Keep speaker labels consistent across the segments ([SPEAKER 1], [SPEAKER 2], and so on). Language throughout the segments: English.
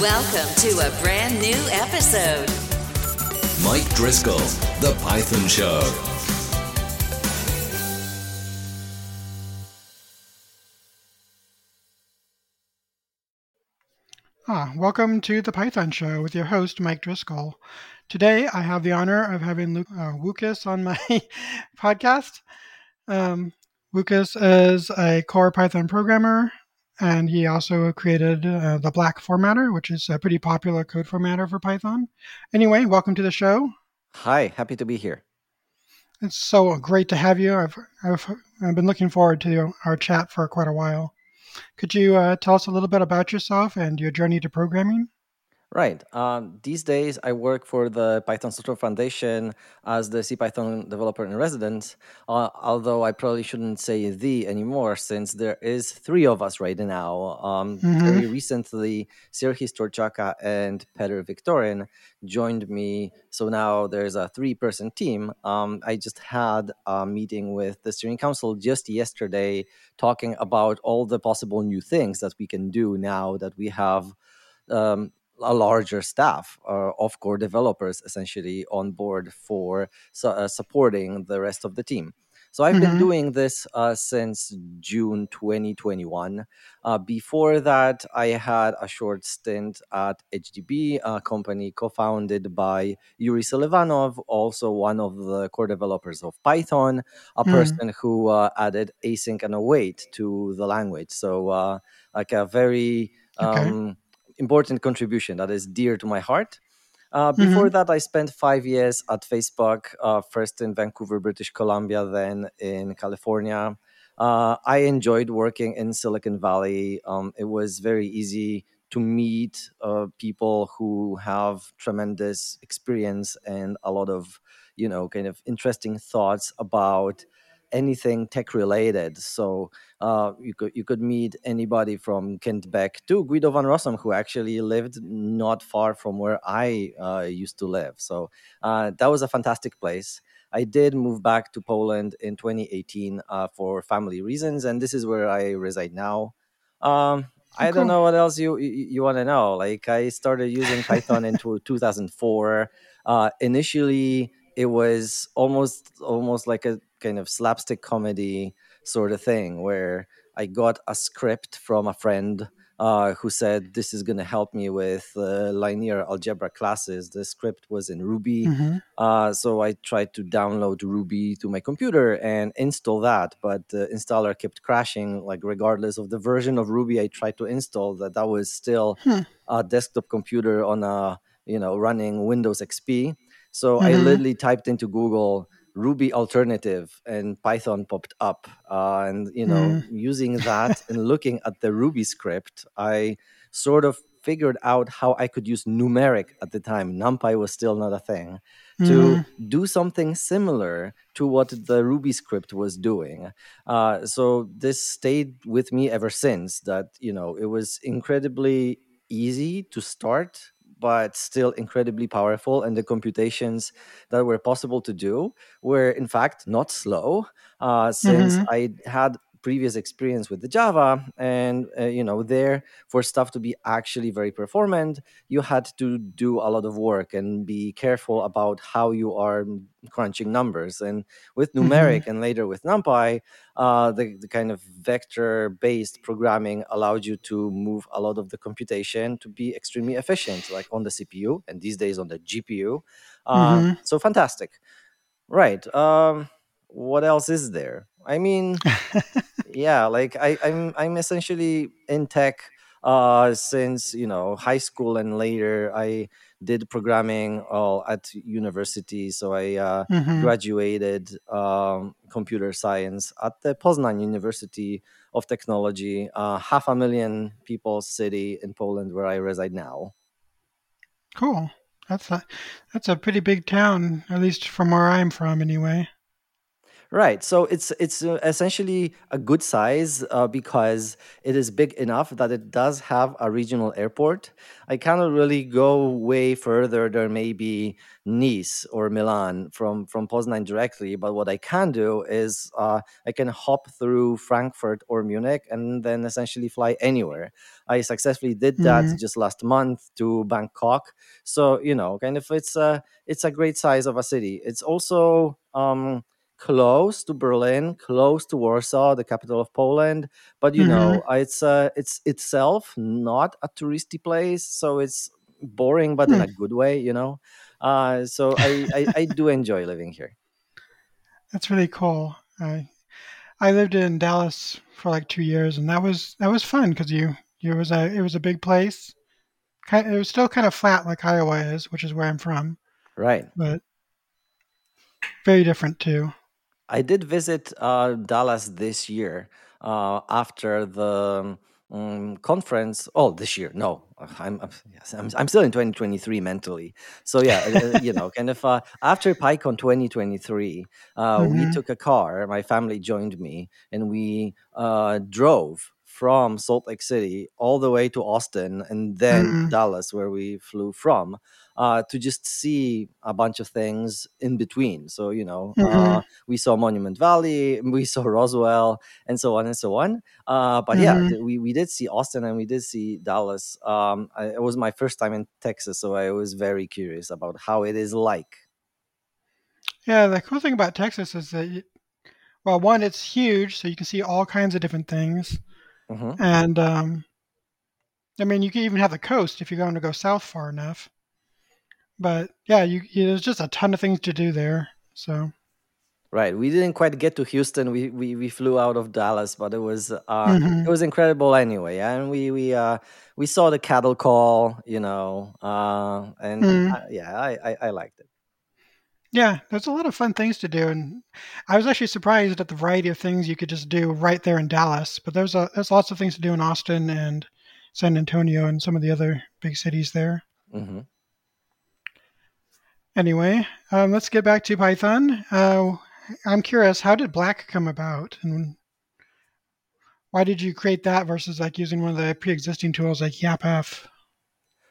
[SPEAKER 1] Welcome to a brand new episode.
[SPEAKER 2] Mike Driscoll, The Python Show.
[SPEAKER 3] Ah, welcome to the Python Show with your host, Mike Driscoll. Today, I have the honor of having Luke, uh, Łukasz on my podcast. Um, Łukasz is a core Python programmer, and he also created uh, the Black formatter, which is a pretty popular code formatter for Python. Anyway, welcome to the show.
[SPEAKER 4] Hi, happy to be here.
[SPEAKER 3] It's so great to have you. I've, I've, I've been looking forward to our chat for quite a while. Could you uh, tell us a little bit about yourself and your journey to programming?
[SPEAKER 4] Right. Um, these days, I work for the Python Software Foundation as the CPython developer in residence. Uh, although I probably shouldn't say the anymore, since there is three of us right now. Um, mm-hmm. Very recently, Serhii Storchaka and Petr Viktorin joined me. So now there's a three-person team. Um, I just had a meeting with the steering council just yesterday, talking about all the possible new things that we can do now that we have um, a larger staff uh, of core developers essentially on board for uh, supporting the rest of the team. So I've mm-hmm. been doing this uh, since June 2021. Uh, before that, I had a short stint at EdgeDB, a company co-founded by Yuri Selivanov, also one of the core developers of Python, a mm-hmm. person who uh, added async and await to the language. So uh, like a very okay. Important contribution that is dear to my heart. Uh, before mm-hmm. that, I spent five years at Facebook, uh, first in Vancouver, British Columbia, then in California. Uh, I enjoyed working in Silicon Valley. Um, it was very easy to meet uh, people who have tremendous experience and a lot of, you know, kind of interesting thoughts about anything tech related. So uh, you could you could meet anybody from Kent Beck to Guido van Rossum, who actually lived not far from where I uh, used to live. So uh, that was a fantastic place. I did move back to Poland in 2018 uh, for family reasons, and this is where I reside now. Um, I don't know what else you you, you want to know. Like I started using Python in 2004. Uh, initially, it was almost almost like a kind of slapstick comedy sort of thing where I got a script from a friend uh, who said this is going to help me with uh, linear algebra classes. The script was in Ruby, mm-hmm. uh, so I tried to download Ruby to my computer and install that, but the installer kept crashing. Like regardless of the version of Ruby I tried to install, that that was still hmm. a desktop computer on a you know running Windows XP. So mm-hmm. I literally typed into Google Ruby alternative and Python popped up. Uh, and, you know, mm. using that and looking at the Ruby script, I sort of figured out how I could use numeric at the time. NumPy was still not a thing. Mm. To mm-hmm. do something similar to what the Ruby script was doing. Uh, so this stayed with me ever since. That you know, it was incredibly easy to start but still incredibly powerful. And the computations that were possible to do were, in fact, not slow, uh, since mm-hmm. I had previous experience with the Java, and uh, you know, there for stuff to be actually very performant, you had to do a lot of work and be careful about how you are crunching numbers. And with mm-hmm. numeric mm-hmm. and later with NumPy, uh, the, the kind of vector-based programming allowed you to move a lot of the computation to be extremely efficient, like on the CPU and these days on the GPU. Uh, mm-hmm. So fantastic, right? Um, what else is there? I mean, yeah, like I, I'm I'm essentially in tech uh, since you know high school and later. I did programming all at university, so I uh, mm-hmm. graduated um, computer science at the Poznan University of Technology, uh, half a million people city in Poland where I reside now.
[SPEAKER 3] Cool. That's a that's a pretty big town, at least from where I'm from, anyway.
[SPEAKER 4] Right. So it's it's uh, essentially a good size uh, because it is big enough that it does have a regional airport. I cannot really go way further than maybe Nice or Milan from from Poznan directly, but what I can do is uh, I can hop through Frankfurt or Munich and then essentially fly anywhere. I successfully did that
[SPEAKER 3] hmm
[SPEAKER 4] just last month to Bangkok. So you know, kind of it's a it's a great size of a city. It's also um, close to Berlin, close to Warsaw, the capital of Poland. But you
[SPEAKER 3] hmm
[SPEAKER 4] know, uh, it's uh, it's itself not a touristy place, so it's boring, but in
[SPEAKER 3] Hmm.
[SPEAKER 4] a good way. You know, uh, so I, I I do enjoy living here.
[SPEAKER 3] That's really cool. I I lived in Dallas for like two years, and that was that was fun because you it was a it was a big place. Kind it was still kind of flat like Iowa is, which is where I'm from,
[SPEAKER 4] Right.
[SPEAKER 3] but very different too.
[SPEAKER 4] I did visit uh, Dallas this year uh, after the um, conference. Oh, this year? No, I'm I'm, yes, I'm I'm still in 2023 mentally. So yeah, uh, uh, you know, kind of uh, after PyCon 2023, uh, we
[SPEAKER 3] hmm
[SPEAKER 4] took a car. My family joined me, and we uh, drove from Salt Lake City all the way to Austin, and then
[SPEAKER 3] hmm
[SPEAKER 4] Dallas, where we flew from. Uh, to just see a bunch of things in between. So, you know,
[SPEAKER 3] hmm
[SPEAKER 4] uh, we saw Monument Valley, we saw Roswell, and so on and so on. Uh, but yeah,
[SPEAKER 3] hmm
[SPEAKER 4] th- we, we did see Austin and we did see Dallas. Um, I, it was my first time in Texas, so I was very curious about how it is like.
[SPEAKER 3] Yeah, the cool thing about Texas is that you, well, one, it's huge, so you can see all kinds of different things,
[SPEAKER 4] hmm
[SPEAKER 3] and um, I mean, you can even have the coast if you're going to go south far enough. But yeah, you, you there's just a ton of things to do there. So
[SPEAKER 4] Right, we didn't quite get to Houston. We, we we flew out of Dallas, but it was uh it
[SPEAKER 3] hmm
[SPEAKER 4] was incredible anyway. And we we uh we saw the cattle call, you know, uh and
[SPEAKER 3] mm
[SPEAKER 4] uh, yeah, I, I I liked it.
[SPEAKER 3] yeah, there's a lot of fun things to do, and I was actually surprised at the variety of things you could just do right there in Dallas. But there's a there's lots of things to do in Austin and San Antonio and some of the other big cities there.
[SPEAKER 4] hmm
[SPEAKER 3] Anyway, um, let's get back to Python. Uh, I'm curious, how did Black come about, and why did you create that versus like using one of the pre-existing tools like YAPF?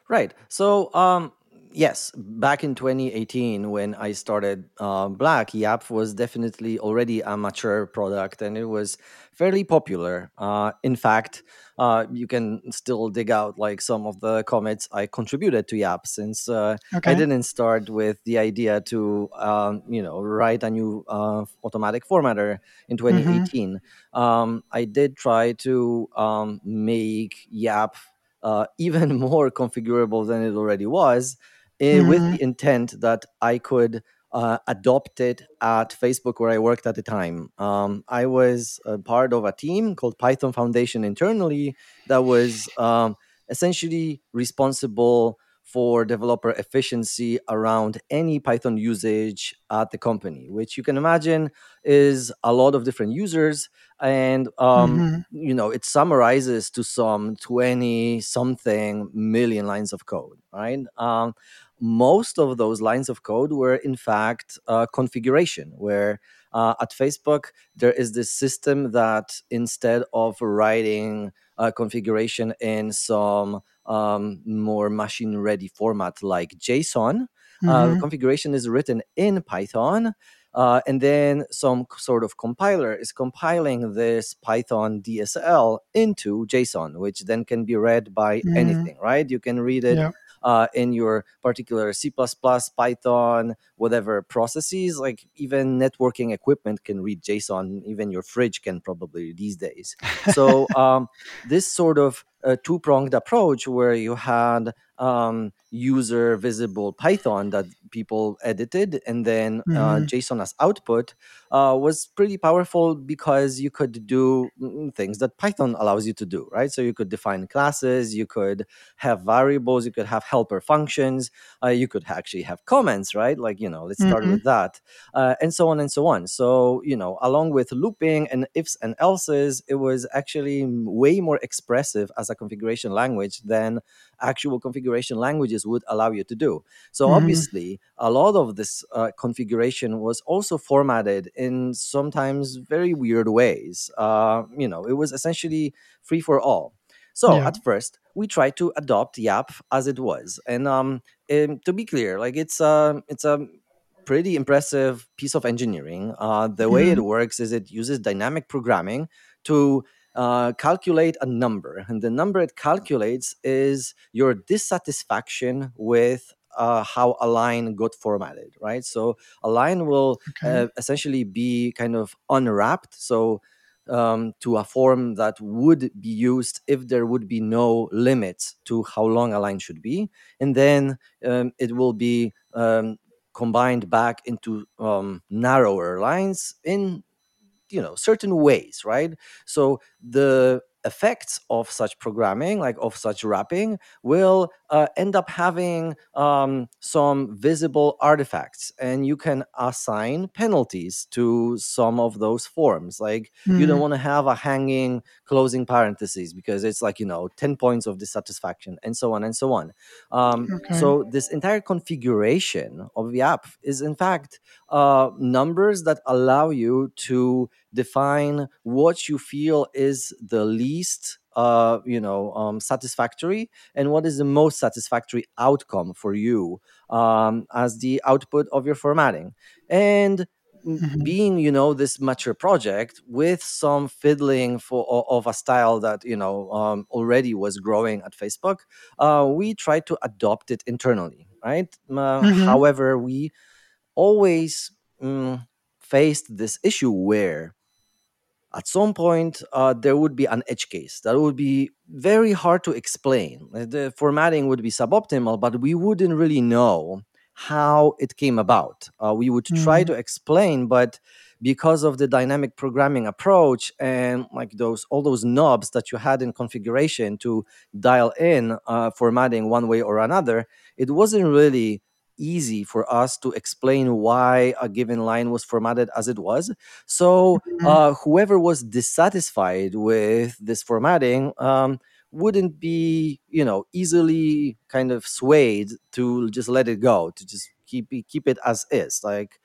[SPEAKER 4] Right. So, um, yes, back in 2018, when I started uh, Black, Yap was definitely already a mature product and it was fairly popular. Uh, in fact, uh, you can still dig out like some of the comments I contributed to Yap since uh, I didn't start with the idea to, um, you know, write a new uh, automatic formatter in
[SPEAKER 3] Mm-hmm.
[SPEAKER 4] 2018. Um, I did try to um, make Yap uh, even more configurable than it already was, eh, with
[SPEAKER 3] Mm-hmm.
[SPEAKER 4] the intent that I could uh, adopt it at Facebook where I worked at the time. Um, I was a part of a team called Python Foundation internally that was um, essentially responsible for developer efficiency around any Python usage at the company, which you can imagine is a lot of different users and um,
[SPEAKER 3] Mm-hmm.
[SPEAKER 4] you know it summarizes to some 20 something million lines of code right um, most of those lines of code were in fact uh, configuration where uh, at facebook there is this system that instead of writing uh, configuration in some um, more machine ready format like json uh,
[SPEAKER 3] Mm-hmm.
[SPEAKER 4] configuration is written in python uh, and then some sort of compiler is compiling this Python DSL into JSON, which then can be read by
[SPEAKER 3] Mm-hmm.
[SPEAKER 4] anything, right? You can read it
[SPEAKER 3] Yeah.
[SPEAKER 4] Uh, in your particular C, Python, whatever processes, like even networking equipment can read JSON, even your fridge can probably these days. So, um, this sort of uh, two pronged approach where you had um, user visible Python that people edited and then uh,
[SPEAKER 3] Mm-hmm.
[SPEAKER 4] JSON as output uh, was pretty powerful because you could do mm, things that Python allows you to do, right? So you could define classes, you could have variables, you could have helper functions, uh, you could actually have comments, right? Like, you know, let's start
[SPEAKER 3] Mm-hmm.
[SPEAKER 4] with that, uh, and so on and so on. So, you know, along with looping and ifs and else's, it was actually way more expressive as as a configuration language than actual configuration languages would allow you to do. So
[SPEAKER 3] Mhm.
[SPEAKER 4] obviously, a lot of this uh, configuration was also formatted in sometimes very weird ways. Uh, you know, it was essentially free for all. So
[SPEAKER 3] Yeah.
[SPEAKER 4] at first, we tried to adopt YAP as it was, and um, um, to be clear, like it's a it's a pretty impressive piece of engineering. Uh, the way it
[SPEAKER 3] Mhm.
[SPEAKER 4] works is it uses dynamic programming to uh, calculate a number, and the number it calculates is your dissatisfaction with uh, how a line got formatted, right? So a line will
[SPEAKER 3] Okay.
[SPEAKER 4] uh, essentially be kind of unwrapped, so um, to a form that would be used if there would be no limits to how long a line should be, and then um, it will be um, combined back into um, narrower lines in you know certain ways right? So the effects of such programming like of such wrapping will uh, end up having um, some visible artifacts and you can assign penalties to some of those forms like you don't
[SPEAKER 3] Mhm.
[SPEAKER 4] want to have a hanging closing parentheses because it's like you know 10 points of dissatisfaction and so on and so on um,
[SPEAKER 3] Okay.
[SPEAKER 4] so this entire configuration of the app is in fact uh, numbers that allow you to define what you feel is the least uh, you know um, satisfactory and what is the most satisfactory outcome for you um, as the output of your formatting and m-
[SPEAKER 3] Mhm.
[SPEAKER 4] being you know this mature project with some fiddling for of a style that you know um, already was growing at facebook uh, we tried to adopt it internally right Uh,
[SPEAKER 3] Mhm.
[SPEAKER 4] however we always mm, faced this issue where at some point uh, there would be an edge case that would be very hard to explain Uh, the formatting would be suboptimal but we wouldn't really know how it came about uh, we would try
[SPEAKER 3] Mhm.
[SPEAKER 4] to explain but because of the dynamic programming approach and like those all those knobs that you had in configuration to dial in uh, formatting one way or another it wasn't really easy for us to explain why a given line was formatted as it was so
[SPEAKER 3] Mhm.
[SPEAKER 4] uh, whoever was dissatisfied with this formatting um, wouldn't be, you know, easily kind of swayed to just let it go, to just keep it, keep it as is. Like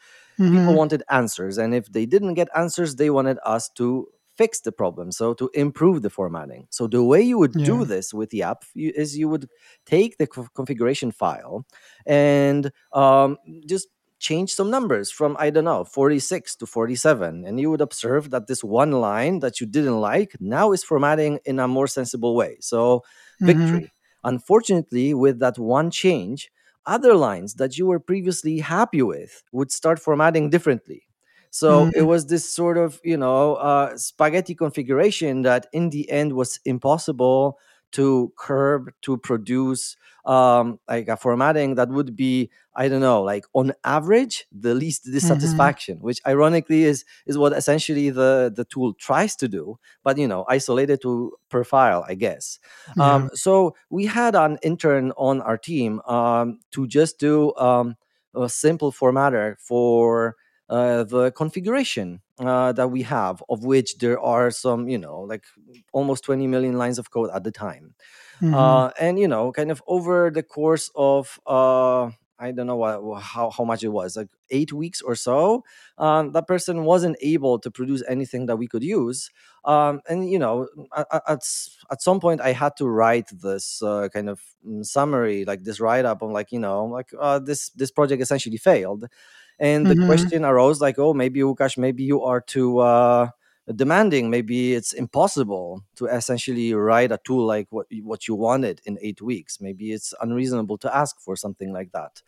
[SPEAKER 4] people
[SPEAKER 3] Mhm.
[SPEAKER 4] wanted answers, and if they didn't get answers, they wanted us to fix the problem, so to improve the formatting. So the way you would
[SPEAKER 3] Yeah.
[SPEAKER 4] do this with the app you, is you would take the co- configuration file and um, just change some numbers from I don't know 46 to 47 and you would observe that this one line that you didn't like now is formatting in a more sensible way so
[SPEAKER 3] Mhm.
[SPEAKER 4] victory unfortunately with that one change other lines that you were previously happy with would start formatting differently so it
[SPEAKER 3] Mhm.
[SPEAKER 4] was this sort of you know uh, spaghetti configuration that in the end was impossible to curb to produce um, like a formatting that would be I don't know, like on average, the least
[SPEAKER 3] Mhm.
[SPEAKER 4] dissatisfaction, which ironically is is what essentially the the tool tries to do, but you know, isolated to per file, I guess. Um, so we had an intern on our team um, to just do um, a simple formatter for the configuration uh, that we have, of which there are some, you know, like almost 20 million lines of code at the time.
[SPEAKER 3] Mhm.
[SPEAKER 4] uh, and you know kind of over the course of uh, i don't know what, how, how much it was like eight weeks or so um, that person wasn't able to produce anything that we could use. Um, and you know at, at, at some point i had to write this uh, kind of mm, summary like this write-up on like you know like uh, this this project essentially failed and the
[SPEAKER 3] Mhm.
[SPEAKER 4] question arose like oh maybe Łukasz, maybe you are too uh, demanding maybe it's impossible to essentially write a tool like what, you- what you wanted in eight weeks maybe it's unreasonable to ask for something like that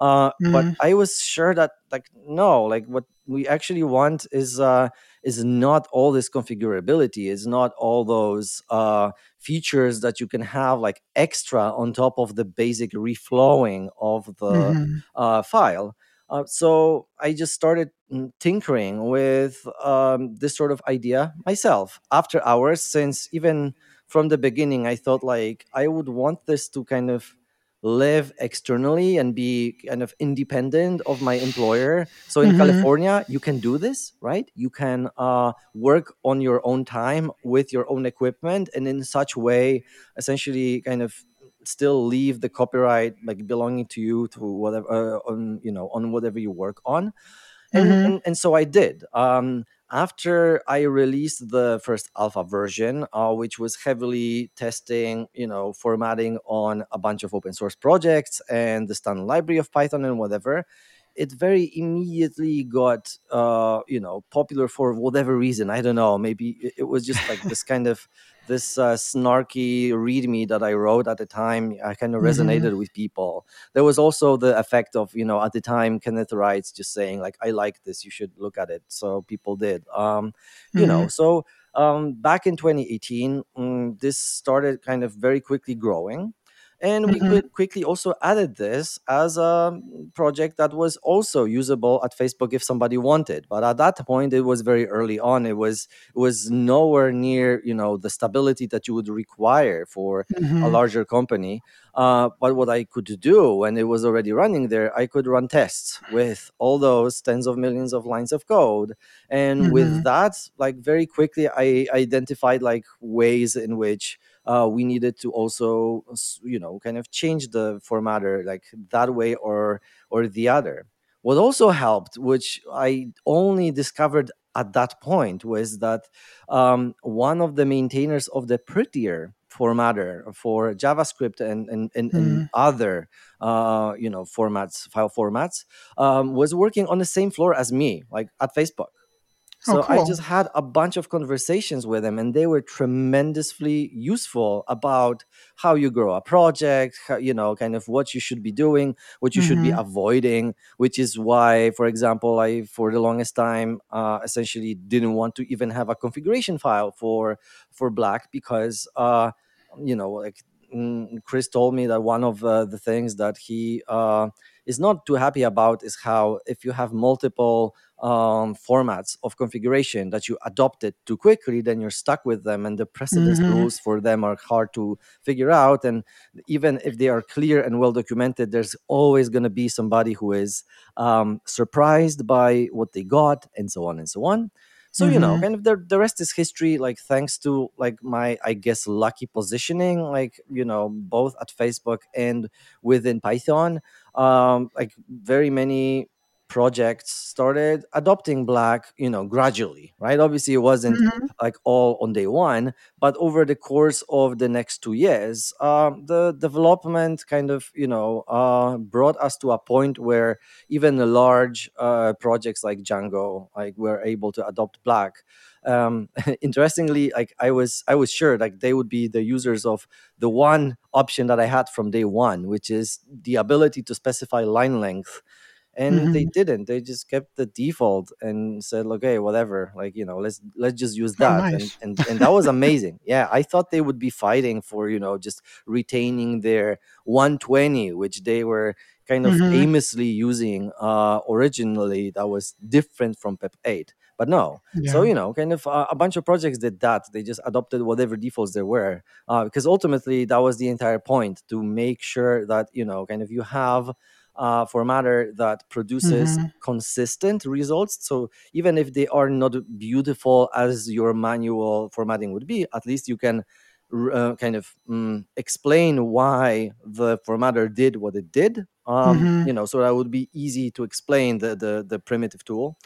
[SPEAKER 4] uh, but
[SPEAKER 3] Mhm.
[SPEAKER 4] i was sure that like no like what we actually want is uh, is not all this configurability is not all those uh, features that you can have like extra on top of the basic reflowing of the
[SPEAKER 3] Mhm.
[SPEAKER 4] uh, file uh, so I just started mm, tinkering with um, this sort of idea myself after hours, since even from the beginning, I thought like I would want this to kind of live externally and be kind of independent of my employer. So in
[SPEAKER 3] Mhm.
[SPEAKER 4] California, you can do this, right? You can uh, work on your own time with your own equipment, and in such way, essentially, kind of still leave the copyright like belonging to you to whatever uh, on you know on whatever you work on. And
[SPEAKER 3] Mhm.
[SPEAKER 4] and, and so i did. Um after i released the first alpha version uh, which was heavily testing you know formatting on a bunch of open source projects and the standard library of python and whatever it very immediately got uh, you know popular for whatever reason. I don't know. Maybe it was just like this kind of this uh, snarky readme that i wrote at the time i kind of
[SPEAKER 3] Mhm.
[SPEAKER 4] resonated with people there was also the effect of you know at the time kenneth Reitz just saying like i like this you should look at it so people did um you know
[SPEAKER 3] Mhm.
[SPEAKER 4] so um back in 2018 mm, this started kind of very quickly growing and we
[SPEAKER 3] Mhm.
[SPEAKER 4] could quickly also added this as a project that was also usable at facebook if somebody wanted but at that point it was very early on it was it was nowhere near you know the stability that you would require for a
[SPEAKER 3] Mhm.
[SPEAKER 4] larger company uh, but what I could do when it was already running there, I could run tests with all those tens of millions of lines of code. And with
[SPEAKER 3] Mhm.
[SPEAKER 4] that, like very quickly, I identified like ways in which uh, we needed to also, you know, kind of change the formatter like that way or or the other. What also helped, which I only discovered at that point, was that um, one of the maintainers of the prettier formatter for javascript and and, and, and
[SPEAKER 3] Mhm.
[SPEAKER 4] other uh, you know formats file formats um, was working on the same floor as me like at facebook
[SPEAKER 3] Oh,
[SPEAKER 4] so i just had a bunch of conversations with them and they were tremendously useful about how you grow a project how, you know kind of what you should be doing what you should be
[SPEAKER 3] Mhm.
[SPEAKER 4] avoiding which is why for example i for the longest time uh, essentially didn't want to even have a configuration file for for black because uh you know like mm, chris told me that one of uh, the things that he uh is not too happy about is how if you have multiple um, formats of configuration that you adopted too quickly, then you're stuck with them, and the precedence
[SPEAKER 3] Mhm.
[SPEAKER 4] rules for them are hard to figure out. And even if they are clear and well documented, there's always going to be somebody who is um, surprised by what they got, and so on and so on. So you know,
[SPEAKER 3] Mhm.
[SPEAKER 4] kind of the the rest is history. Like thanks to like my I guess lucky positioning, like you know, both at Facebook and within Python, um, like very many projects started adopting black you know gradually right obviously it wasn't
[SPEAKER 3] Mhm.
[SPEAKER 4] like all on day one but over the course of the next two years um, the development kind of you know uh, brought us to a point where even the large uh, projects like django like were able to adopt black um, interestingly like i was i was sure like they would be the users of the one option that i had from day one which is the ability to specify line length and they
[SPEAKER 3] Mhm.
[SPEAKER 4] didn't. They just kept the default and said okay whatever. Like you know let's let's just use
[SPEAKER 3] Oh,
[SPEAKER 4] that. And
[SPEAKER 3] nice.
[SPEAKER 4] and and that was amazing. Yeah i thought they would be fighting for you know just retaining their 120 which they were kind of
[SPEAKER 3] Mhm.
[SPEAKER 4] famously using uh originally that was different from pep 8 but no. So you know kind of uh, a bunch of projects did that. They just adopted whatever defaults there were uh, because ultimately that was the entire point to make sure that you know kind of you have uh, formatter that produces
[SPEAKER 3] Mhm.
[SPEAKER 4] consistent results. So even if they are not beautiful as your manual formatting would be, at least you can uh, kind of mm, explain why the formatter did what it did. Um,
[SPEAKER 3] Mhm.
[SPEAKER 4] you know, so that would be easy to explain the the, the primitive tool.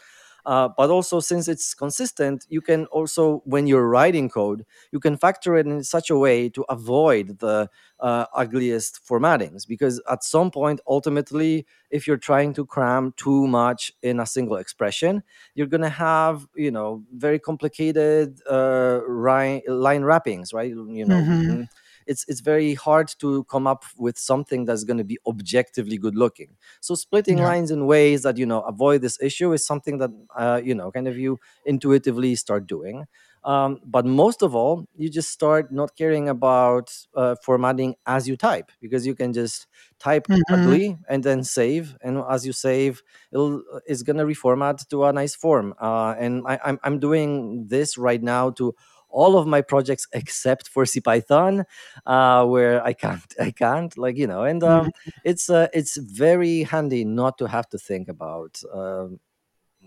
[SPEAKER 4] Uh, but also, since it's consistent, you can also, when you're writing code, you can factor it in such a way to avoid the uh, ugliest formattings. Because at some point, ultimately, if you're trying to cram too much in a single expression, you're going to have, you know, very complicated uh, line, line wrappings, right? You know,
[SPEAKER 3] Mhm.
[SPEAKER 4] It's it's very hard to come up with something that's going to be objectively good looking so splitting
[SPEAKER 3] Yeah.
[SPEAKER 4] lines in ways that you know avoid this issue is something that uh, you know kind of you intuitively start doing um, but most of all you just start not caring about uh, formatting as you type because you can just type
[SPEAKER 3] Mhm.
[SPEAKER 4] ugly and then save and as you save it'll it's gonna reformat to a nice form uh, and I, I'm, I'm doing this right now to all of my projects except for CPython, uh, where I can't, I can't, like you know, and um,
[SPEAKER 3] Mhm.
[SPEAKER 4] it's uh, it's very handy not to have to think about um,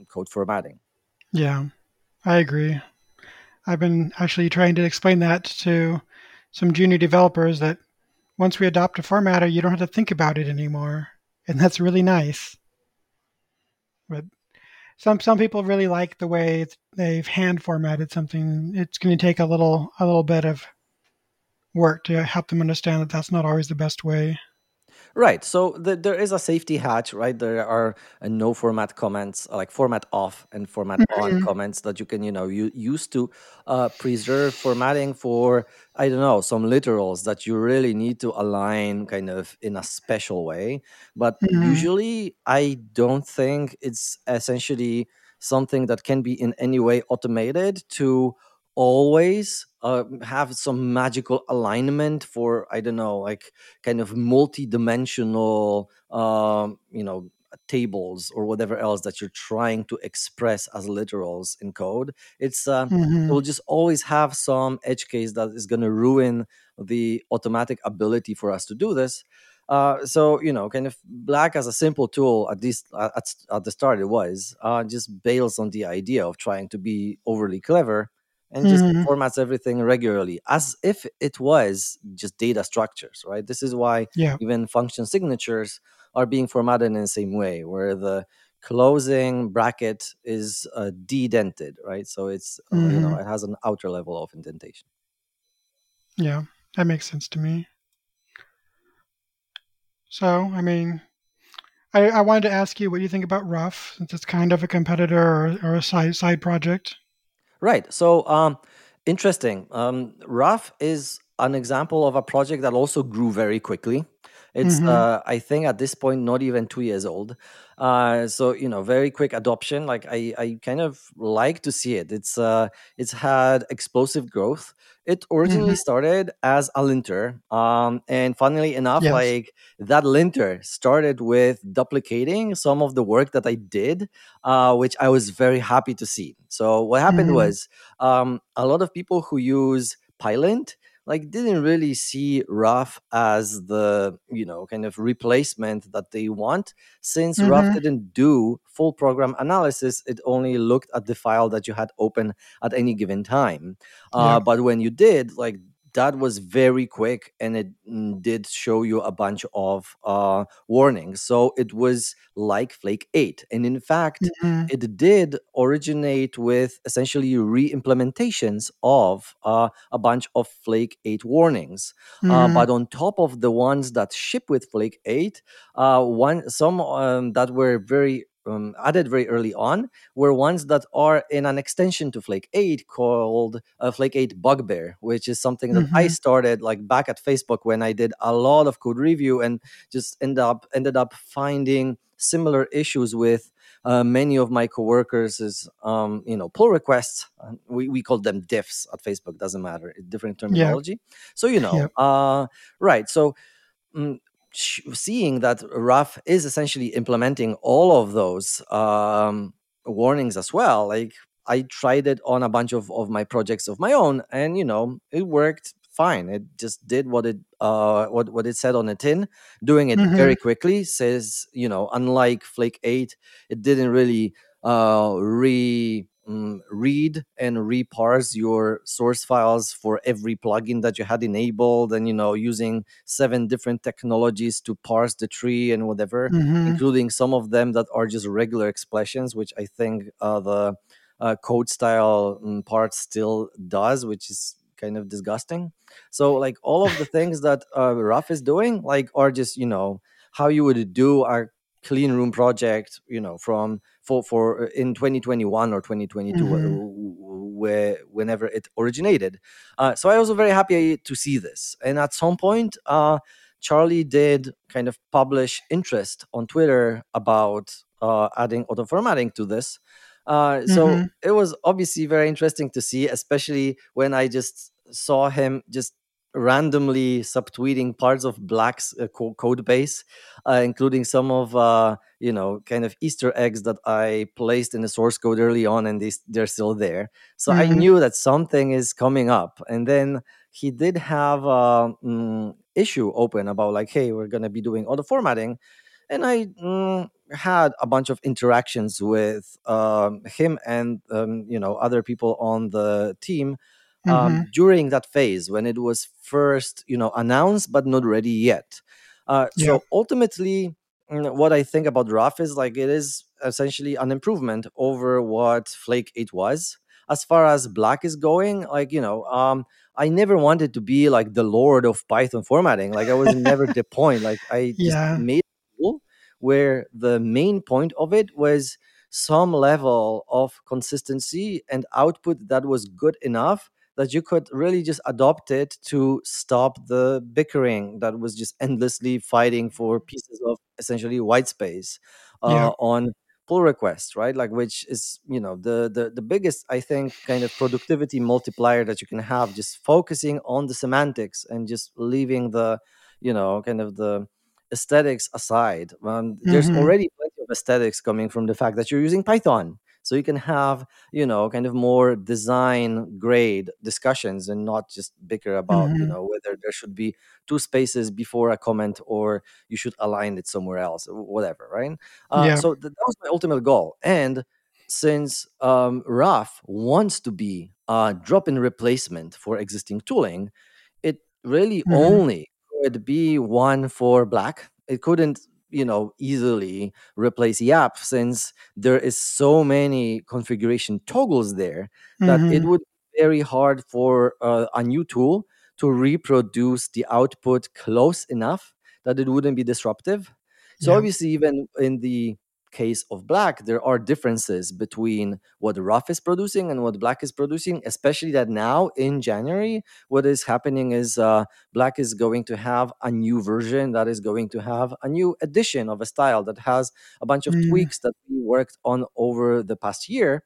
[SPEAKER 4] code formatting.
[SPEAKER 3] Yeah, I agree. I've been actually trying to explain that to some junior developers that once we adopt a formatter, you don't have to think about it anymore, and that's really nice. But some some people really like the way it's, they've hand formatted something. It's going to take a little a little bit of work to help them understand that that's not always the best way.
[SPEAKER 4] Right. So th- there is a safety hatch, right? There are uh, no format comments, uh, like format off and format on
[SPEAKER 3] Mhm.
[SPEAKER 4] comments that you can, you know, you use to uh, preserve formatting for, I don't know, some literals that you really need to align kind of in a special way. But
[SPEAKER 3] Mhm.
[SPEAKER 4] usually, I don't think it's essentially something that can be in any way automated to always uh, have some magical alignment for, I don't know, like kind of multi-dimensional um, you know tables or whatever else that you're trying to express as literals in code it's uh, it
[SPEAKER 3] Mhm.
[SPEAKER 4] will just always have some edge case that is going to ruin the automatic ability for us to do this uh, so you know kind of black as a simple tool at least uh, at, at the start it was uh, just bails on the idea of trying to be overly clever and just
[SPEAKER 3] Mhm.
[SPEAKER 4] formats everything regularly as if it was just data structures, right? This is why
[SPEAKER 3] Yeah.
[SPEAKER 4] even function signatures are being formatted in the same way, where the closing bracket is uh, dedented, right? So it's, uh, you know,
[SPEAKER 3] Mhm.
[SPEAKER 4] it has an outer level of indentation.
[SPEAKER 3] Yeah. That makes sense to me. So, I mean, I, I wanted to ask you what you think about Ruff, since it's kind of a competitor or, or a side side project.
[SPEAKER 4] Right. So, um, interesting. Um, Ruff is an example of a project that also grew very quickly. It's,
[SPEAKER 3] Mhm.
[SPEAKER 4] uh, I think, at this point, not even two years old. Uh, so you know, very quick adoption. Like I, I kind of like to see it. It's, uh, it's had explosive growth. It originally started as a linter, um, and funnily enough,
[SPEAKER 3] Yes.
[SPEAKER 4] like that linter started with duplicating some of the work that I did uh, which I was very happy to see. So what happened
[SPEAKER 3] Mhm.
[SPEAKER 4] was um, a lot of people who use Pylint like didn't really see Ruff as the you know kind of replacement that they want since Ruff
[SPEAKER 3] Mhm.
[SPEAKER 4] didn't do full program analysis it only looked at the file that you had open at any given time uh,
[SPEAKER 3] Yep.
[SPEAKER 4] but when you did like that was very quick and it mm, did show you a bunch of uh, warnings so it was like flake 8 and in fact
[SPEAKER 3] Mhm.
[SPEAKER 4] it did originate with essentially re-implementations of uh, a bunch of flake 8 warnings uh,
[SPEAKER 3] Mhm.
[SPEAKER 4] but on top of the ones that ship with flake 8 uh, one some um, that were very um, added very early on were ones that are in an extension to flake 8 called uh, flake 8 bugbear which is something that i
[SPEAKER 3] Mhm.
[SPEAKER 4] started like back at facebook when i did a lot of code review and just end up ended up finding similar issues with uh, many of my coworkers is um, you know pull requests we, we call them diffs at facebook doesn't matter different terminology so you know
[SPEAKER 3] Yep.
[SPEAKER 4] uh, right so sh- seeing that Ruff is essentially implementing all of those um, warnings as well, like I tried it on a bunch of, of my projects of my own, and you know it worked fine. It just did what it uh, what what it said on the tin, doing it
[SPEAKER 3] Mhm.
[SPEAKER 4] very quickly. Says you know, unlike Flake Eight, it didn't really uh, re mm, read and reparse your source files for every plugin that you had enabled and you know using seven different technologies to parse the tree and whatever
[SPEAKER 3] Mhm.
[SPEAKER 4] including some of them that are just regular expressions which i think uh, the uh, code style mm, part still does which is kind of disgusting so like all of the things that uh, Ruff is doing like are just you know how you would do a clean room project you know from for for uh, in 2021 or 2022 wh-
[SPEAKER 3] Mhm.
[SPEAKER 4] wh- where whenever it originated uh, so i was very happy to see this and at some point uh, charlie did kind of publish interest on twitter about uh, adding auto formatting to this uh, so
[SPEAKER 3] Mhm.
[SPEAKER 4] it was obviously very interesting to see especially when i just saw him just randomly subtweeting parts of Black's uh, co- code base, uh, including some of uh, you know kind of Easter eggs that I placed in the source code early on, and they, they're still there. So I
[SPEAKER 3] Mhm.
[SPEAKER 4] knew that something is coming up, and then he did have a mm, issue open about like, hey, we're gonna be doing all the formatting, and I mm, had a bunch of interactions with um, him and um, you know other people on the team um,
[SPEAKER 3] Mhm.
[SPEAKER 4] during that phase when it was first you know announced but not ready yet. Uh,
[SPEAKER 3] Yeah.
[SPEAKER 4] so ultimately, mm, what I think about Ruff is like it is essentially an improvement over what Flake8 was. As far as Black is going, like you know, um, I never wanted to be like the lord of Python formatting. Like I was never the point. Like I just
[SPEAKER 3] Yeah.
[SPEAKER 4] made a tool where the main point of it was some level of consistency and output that was good enough that you could really just adopt it to stop the bickering that was just endlessly fighting for pieces of essentially white space
[SPEAKER 3] Yeah.
[SPEAKER 4] uh, on pull requests right like which is you know the, the the biggest i think kind of productivity multiplier that you can have just focusing on the semantics and just leaving the you know kind of the aesthetics aside um, there's
[SPEAKER 3] Mhm.
[SPEAKER 4] already plenty of aesthetics coming from the fact that you're using python so you can have you know kind of more design grade discussions and not just bicker about you
[SPEAKER 3] Mhm.
[SPEAKER 4] know whether there should be two spaces before a comment or you should align it somewhere else whatever right uh,
[SPEAKER 3] Yeah.
[SPEAKER 4] so th- that was my ultimate goal and since um, Ruff wants to be a drop-in replacement for existing tooling it really
[SPEAKER 3] Mhm.
[SPEAKER 4] only could be one for black it couldn't you know easily replace yap since there is so many configuration toggles there that it
[SPEAKER 3] Mhm.
[SPEAKER 4] would be very hard for uh, a new tool to reproduce the output close enough that it wouldn't be disruptive so
[SPEAKER 3] Yeah.
[SPEAKER 4] obviously even in the case of black there are differences between what Ruff is producing and what black is producing especially that now in january what is happening is uh, black is going to have a new version that is going to have a new edition of a style that has a bunch of
[SPEAKER 3] Mm.
[SPEAKER 4] tweaks that we worked on over the past year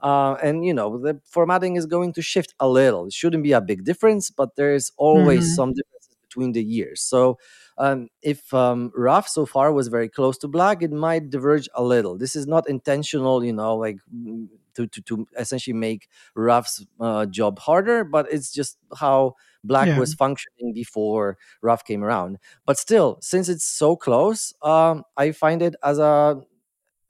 [SPEAKER 4] uh, and you know the formatting is going to shift a little it shouldn't be a big difference but there's always
[SPEAKER 3] Mhm.
[SPEAKER 4] some differences between the years so um, if um, Ruff so far was very close to black, it might diverge a little. This is not intentional, you know, like mm, to, to, to essentially make Ruff's uh, job harder, but it's just how black
[SPEAKER 3] Yeah.
[SPEAKER 4] was functioning before Ruff came around. But still, since it's so close, um, I find it as a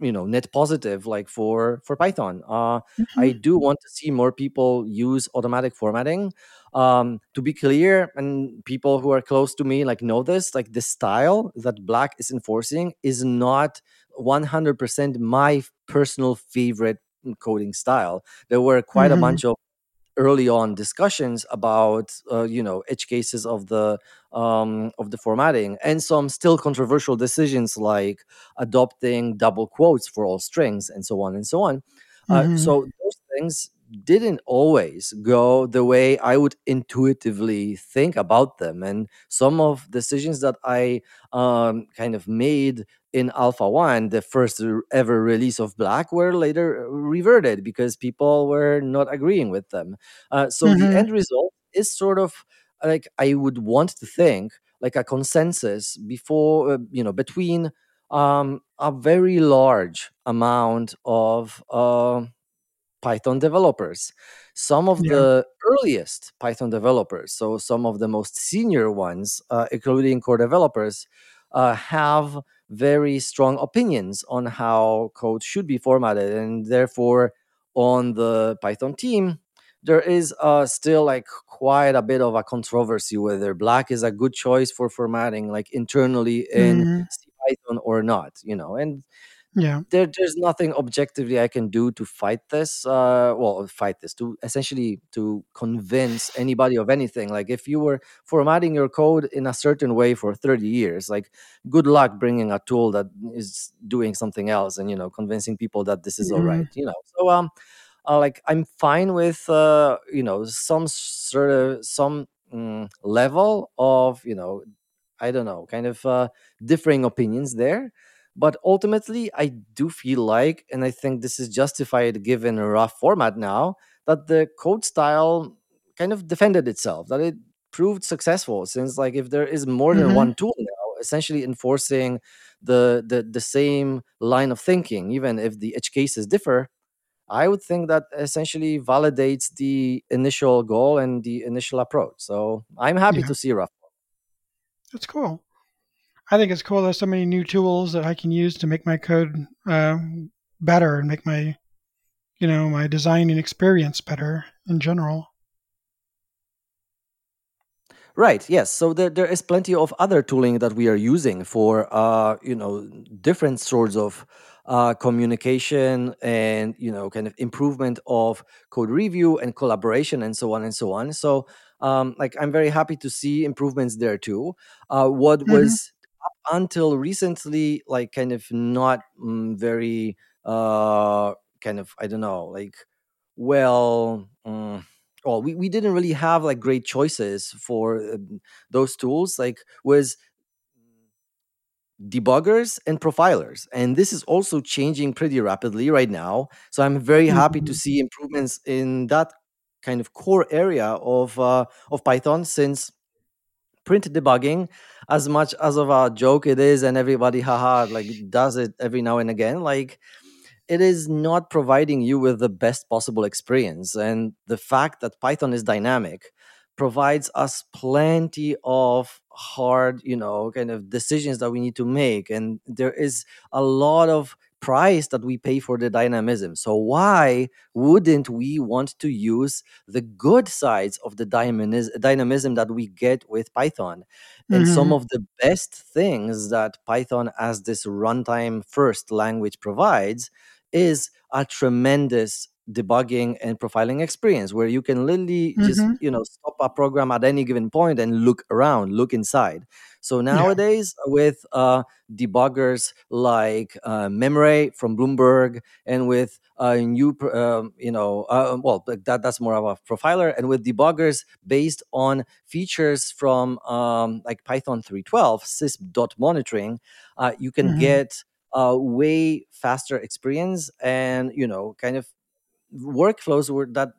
[SPEAKER 4] you know net positive like for for python uh i
[SPEAKER 3] Mhm.
[SPEAKER 4] do want to see more people use automatic formatting um to be clear and people who are close to me like know this like the style that black is enforcing is not 100% my personal favorite coding style there were quite a
[SPEAKER 3] Mhm.
[SPEAKER 4] bunch of early on discussions about uh, you know edge cases of the um, of the formatting and some still controversial decisions like adopting double quotes for all strings and so on and so on uh,
[SPEAKER 3] Mhm.
[SPEAKER 4] so those things didn't always go the way i would intuitively think about them and some of decisions that i um, kind of made in Alpha 1, the first ever release of Black, were later reverted because people were not agreeing with them. Uh, so the
[SPEAKER 3] Mhm.
[SPEAKER 4] end result is sort of like I would want to think like a consensus before, uh, you know, between um, a very large amount of. Uh, Python developers. Some of
[SPEAKER 3] Yeah.
[SPEAKER 4] the earliest Python developers, so some of the most senior ones, uh, including core developers, uh, have very strong opinions on how code should be formatted. And therefore, on the Python team, there is uh, still like quite a bit of a controversy whether black is a good choice for formatting like internally in
[SPEAKER 3] Mhm.
[SPEAKER 4] Python or not, you know. And
[SPEAKER 3] Yeah.
[SPEAKER 4] there, there's nothing objectively I can do to fight this. Uh, well, fight this to essentially to convince anybody of anything. Like if you were formatting your code in a certain way for 30 years, like good luck bringing a tool that is doing something else and you know convincing people that this is all
[SPEAKER 3] Mhm.
[SPEAKER 4] right. You know, so um, uh, like I'm fine with uh, you know some sort of some mm, level of you know I don't know, kind of uh, differing opinions there. But ultimately, I do feel like, and I think this is justified given a Ruff format now, that the code style kind of defended itself. That it proved successful since like if there is more than
[SPEAKER 3] Mm-hmm.
[SPEAKER 4] one tool now essentially enforcing the, the the same line of thinking even if the edge cases differ i would think that essentially validates the initial goal and the initial approach so i'm happy
[SPEAKER 3] Yeah.
[SPEAKER 4] to see Ruff
[SPEAKER 3] That's cool. I think it's cool. There's so many new tools that I can use to make my code uh, better and make my, you know, my designing experience better in general.
[SPEAKER 4] Right. Yes. So there, there is plenty of other tooling that we are using for, uh, you know, different sorts of uh, communication and you know, kind of improvement of code review and collaboration and so on and so on. So, um, like, I'm very happy to see improvements there too. Uh, what
[SPEAKER 3] Mm-hmm.
[SPEAKER 4] was until recently, like, kind of not mm, very, uh, kind of, I don't know, like, well. mm, well we, we didn't really have like great choices for um, those tools like was debuggers and profilers and this is also changing pretty rapidly right now so i'm very happy to
[SPEAKER 3] Mhm.
[SPEAKER 4] see improvements in that kind of core area of uh, of python since print debugging as much as of a joke it is and everybody haha like does it every now and again like it is not providing you with the best possible experience. And the fact that Python is dynamic provides us plenty of hard, you know, kind of decisions that we need to make. And there is a lot of price that we pay for the dynamism. So why wouldn't we want to use the good sides of the dynamism that we get with Python? And some
[SPEAKER 3] Mhm.
[SPEAKER 4] of the best things that Python as this runtime first language provides is a tremendous debugging and profiling experience where you can literally just
[SPEAKER 3] Mhm.
[SPEAKER 4] you know stop a program at any given point and look around look inside so
[SPEAKER 3] Yeah.
[SPEAKER 4] nowadays with uh, debuggers like uh, Memray from bloomberg and with uh, new um, you know uh, well that that's more of a profiler and with debuggers based on features from um, like python 312 sysp monitoring uh, you can
[SPEAKER 3] Mhm.
[SPEAKER 4] get a way faster experience and you know kind of workflows were that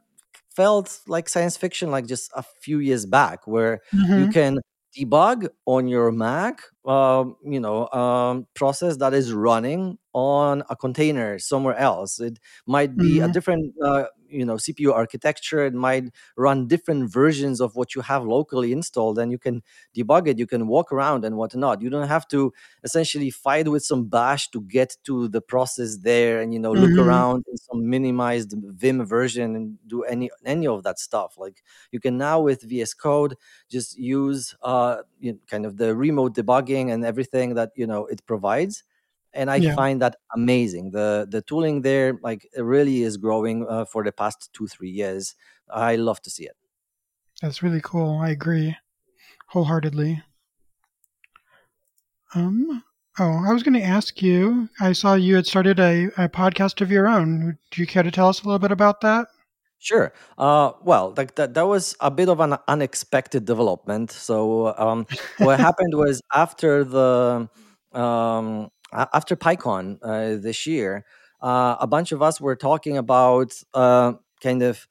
[SPEAKER 4] felt like science fiction like just a few years back where you
[SPEAKER 3] Mhm.
[SPEAKER 4] can debug on your mac um, you know um, process that is running on a container somewhere else it might be a
[SPEAKER 3] Mhm.
[SPEAKER 4] different uh, you know cpu architecture it might run different versions of what you have locally installed and you can debug it you can walk around and whatnot. You don't have to essentially fight with some bash to get to the process there and you know look
[SPEAKER 3] Mhm.
[SPEAKER 4] around in some minimized vim version and do any any of that stuff. Like you can now with vs code just use uh you know, kind of the remote debugging and everything that you know it provides and i
[SPEAKER 3] Yeah.
[SPEAKER 4] find that amazing the the tooling there like it really is growing uh, for the past two three years i love to see it
[SPEAKER 3] That's really cool. I agree wholeheartedly. Um. Oh, I was going to ask you. I saw you had started a, a podcast of your own. Do you care to tell us a little bit about that?
[SPEAKER 4] Sure. Uh, well, like that, that was a bit of an unexpected development. So, um, what happened was after the um, after PyCon uh, this year, uh, a bunch of us were talking about uh, kind of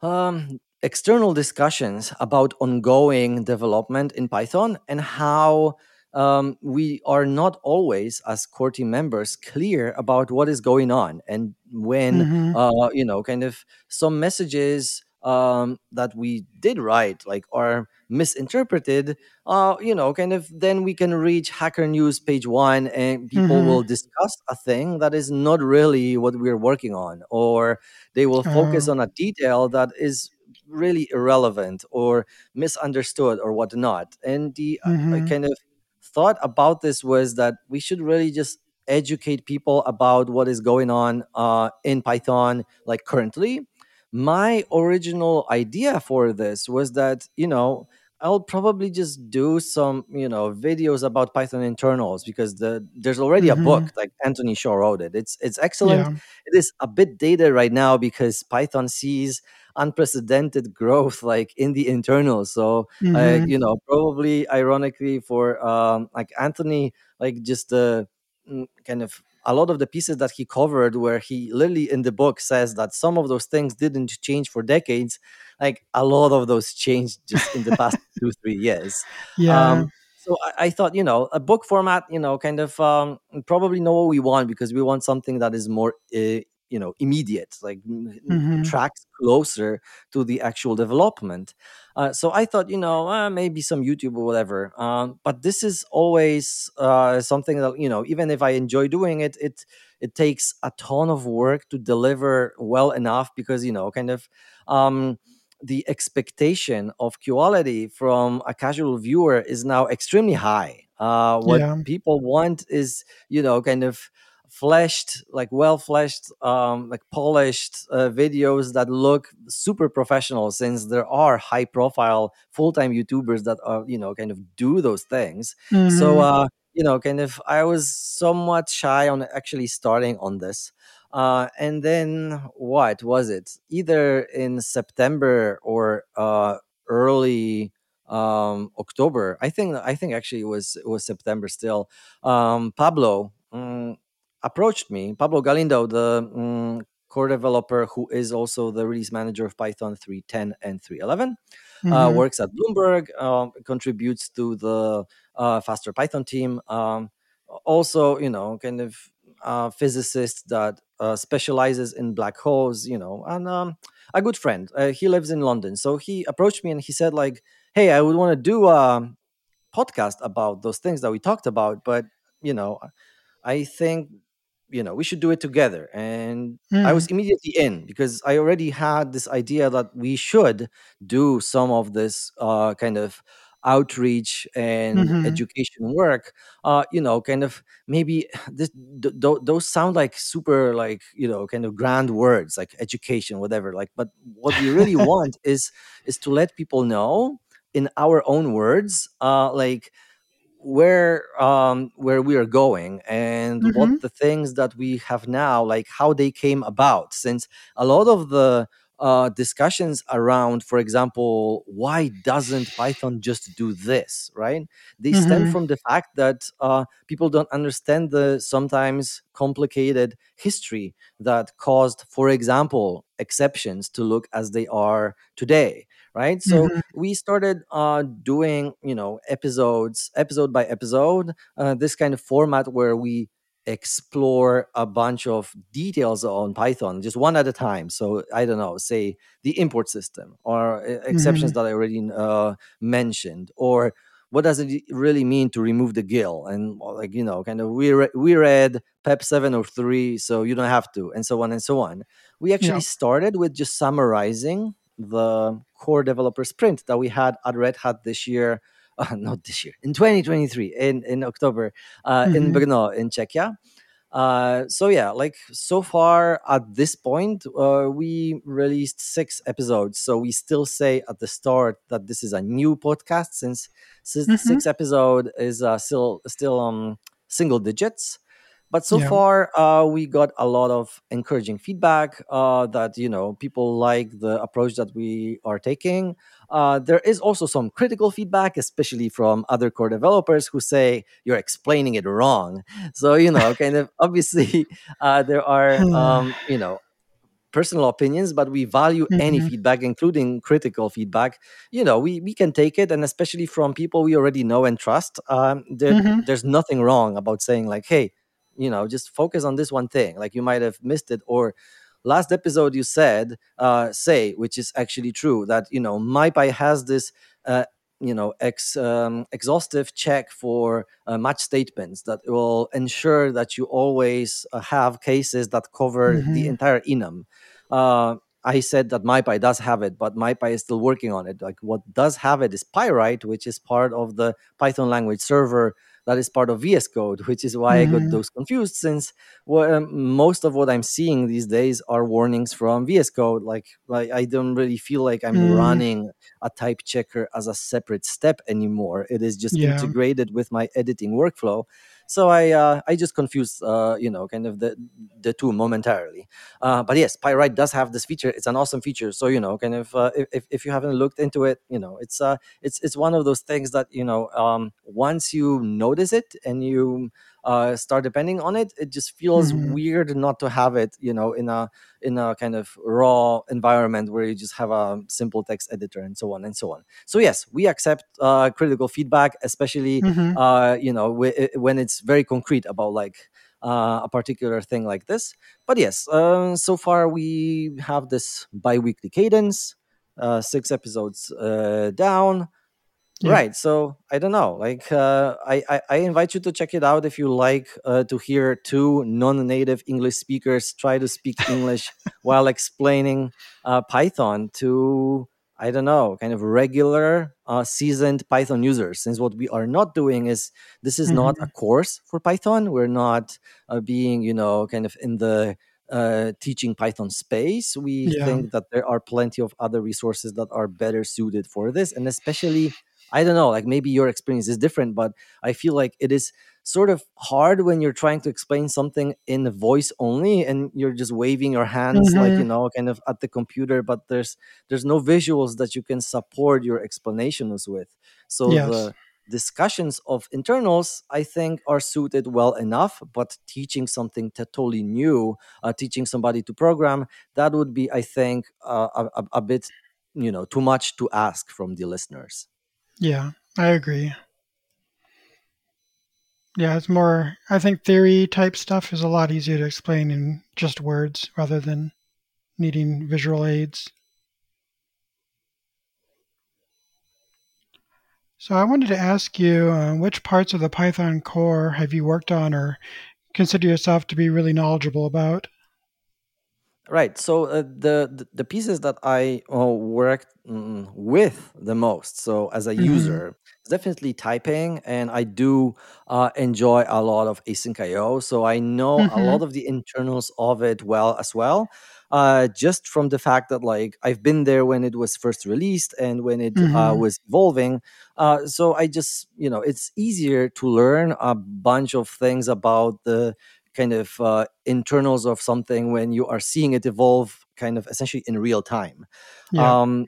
[SPEAKER 4] um, external discussions about ongoing development in Python and how um, we are not always, as core team members, clear about what is going on. And when,
[SPEAKER 3] Mhm.
[SPEAKER 4] uh, you know, kind of some messages um, that we did write, like, are misinterpreted, uh, you know, kind of then we can reach Hacker News page one and people
[SPEAKER 3] Mhm.
[SPEAKER 4] will discuss a thing that is not really what we're working on, or they will focus
[SPEAKER 3] Oh.
[SPEAKER 4] on a detail that is really irrelevant or misunderstood or whatnot. And the uh, I
[SPEAKER 3] Mhm.
[SPEAKER 4] kind of thought about this was that we should really just educate people about what is going on uh, in Python, like currently. My original idea for this was that, you know, I'll probably just do some, you know, videos about Python internals because the there's already a
[SPEAKER 3] Mhm.
[SPEAKER 4] book like Anthony Shaw wrote it. It's it's excellent
[SPEAKER 3] Yeah.
[SPEAKER 4] it is a bit dated right now because Python sees unprecedented growth like in the internals. So uh,
[SPEAKER 3] Mhm.
[SPEAKER 4] you know, probably ironically for um, like Anthony, like just uh, mm, kind of a lot of the pieces that he covered, where he literally in the book says that some of those things didn't change for decades, like a lot of those changed just in the past two three years.
[SPEAKER 3] Yeah.
[SPEAKER 4] Um, so I, I, thought, you know, a book format, you know, kind of um, probably know what we want because we want something that is more uh, you know immediate like mm-hmm. tracks closer to the actual development uh, so i thought you know uh, maybe some youtube or whatever um, but this is always uh, something that you know even if i enjoy doing it it it takes a ton of work to deliver well enough because you know kind of um, the expectation of quality from a casual viewer is now extremely high uh, what yeah. people want is you know kind of fleshed like well fleshed um like polished uh, videos that look super professional since there are high profile full-time youtubers that are you know kind of do those things. Mm-hmm. so uh you know kind of i was somewhat shy on actually starting on this. Uh and then what was it? Either in september or uh early um october. I think i think actually it was it was september still. Um pablo um, approached me, Pablo Galindo, the um, core developer who is also the release manager of Python 3.10 and 3.11, uh, mm-hmm. uh, works at Bloomberg, uh, contributes to the uh, faster Python team. Um, also, you know, kind of uh, physicist that uh, specializes in black holes, you know, and um, a good friend. he lives in London, so he approached me and he said, like, "Hey, I would want to do a podcast about those things that we talked about, but you know, I think you know we should do it together and mm. i was hmm. immediately in because i already had this idea that we should do some of this uh, kind of outreach and mm-hmm. education work uh you know kind of maybe this th- th- those sound like super like you know kind of grand words like education whatever like but what we really want is is to let people know in our own words uh like where um where we are going and mm-hmm. what the things that we have now like how they came about since a lot of the uh, discussions around, for example, why doesn't Python just do this, right? They mm-hmm. stem from the fact that uh, people don't understand the sometimes complicated history that caused, for example, exceptions to look as they are today right so mm-hmm. we started uh, doing you know episodes episode by episode uh, this kind of format where we explore a bunch of details on python just one at a time so i don't know say the import system or exceptions mm-hmm. that i already uh, mentioned or what does it really mean to remove the GIL? And like, you know, kind of we, re- we read PEP 703, so you don't have to, and so on and so on. We actually yeah. started with just summarizing the core developer sprint that we had at Red Hat this year, uh, not this year, in 2023, in, in October, uh, mm-hmm. in Brno, in Czechia. Uh, so yeah, like so far at this point, uh, we released six episodes. So we still say at the start that this is a new podcast since mm-hmm. six episode is uh, still still um single digits. But so yeah. far, uh, we got a lot of encouraging feedback uh, that you know people like the approach that we are taking. Uh, there is also some critical feedback, especially from other core developers who say you're explaining it wrong. So you know, kind of obviously, uh, there are um, you know personal opinions but we value mm-hmm. any feedback including critical feedback you know we, we can take it and especially from people we already know and trust um, there, mm-hmm. there's nothing wrong about saying like hey you know just focus on this one thing like you might have missed it or last episode you said uh, say which is actually true that you know mypy has this uh, you know ex, um, exhaustive check for uh, match statements that will ensure that you always uh, have cases that cover mm-hmm. the entire enum uh, I said that MyPy does have it, but MyPy is still working on it. Like what does have it is Pyright, which is part of the Python language server that is part of VS Code, which is why mm-hmm. I got mm-hmm. those confused. Since well, um, most of what I'm seeing these days are warnings from VS Code. Like, like I don't really feel like I'm mm. running a type checker as a separate step anymore. It is just yeah. integrated with my editing workflow. So I uh, I just confuse uh, you know kind of the the two momentarily. Uh, but yes, Pyright does have this feature. It's an awesome feature. So you know kind of uh, if if you haven't looked into it, you know it's uh it's it's one of those things that you know um, once you notice it and you uh, start depending on it, it just feels
[SPEAKER 3] Mhm.
[SPEAKER 4] weird not to have it, you know, in a in a kind of raw environment where you just have a simple text editor and so on and so on. So yes, we accept uh, critical feedback, especially
[SPEAKER 3] Mhm.
[SPEAKER 4] uh, you know wh- when it's very concrete about like uh, a particular thing like this. But yes, uh, so far we have this bi-weekly cadence, uh, six episodes uh, down.
[SPEAKER 3] Yeah.
[SPEAKER 4] Right. So I don't know. Like uh, I, I I invite you to check it out if you like uh, to hear two non-native English speakers try to speak English while explaining uh, Python to I don't know, kind of regular uh, seasoned Python users. Since what we are not doing is this is not a course for Python. We're not uh, being you know kind of in the uh, teaching Python space. We
[SPEAKER 3] Yeah.
[SPEAKER 4] think that there are plenty of other resources that are better suited for this, and especially I don't know, like maybe your experience is different, but I feel like it is sort of hard when you're trying to explain something in voice only and you're just waving your hands like you know kind of at the computer but there's there's no visuals that you can support your explanations with. So
[SPEAKER 3] Yes.
[SPEAKER 4] the discussions of internals i think are suited well enough but teaching something totally new uh, teaching somebody to program that would be i think uh, a, a bit you know too much to ask from the listeners
[SPEAKER 3] Yeah, I agree. Yeah, it's more, I think theory type stuff is a lot easier to explain in just words rather than needing visual aids. So I wanted to ask you, uh, which parts of the Python core have you worked on or consider yourself to be really knowledgeable about?
[SPEAKER 4] Right. So uh, the, the pieces that I uh, worked mm, with the most, so as a
[SPEAKER 3] hmm
[SPEAKER 4] user, is definitely typing, and I do uh, enjoy a lot of async IO. So I know a
[SPEAKER 3] hmm
[SPEAKER 4] lot of the internals of it well as well, uh, just from the fact that like I've been there when it was first released and when it uh,
[SPEAKER 3] hmm
[SPEAKER 4] was evolving. Uh, so I just you know it's easier to learn a bunch of things about the kind of uh, internals of something when you are seeing it evolve kind of essentially in real time
[SPEAKER 3] Yeah.
[SPEAKER 4] um,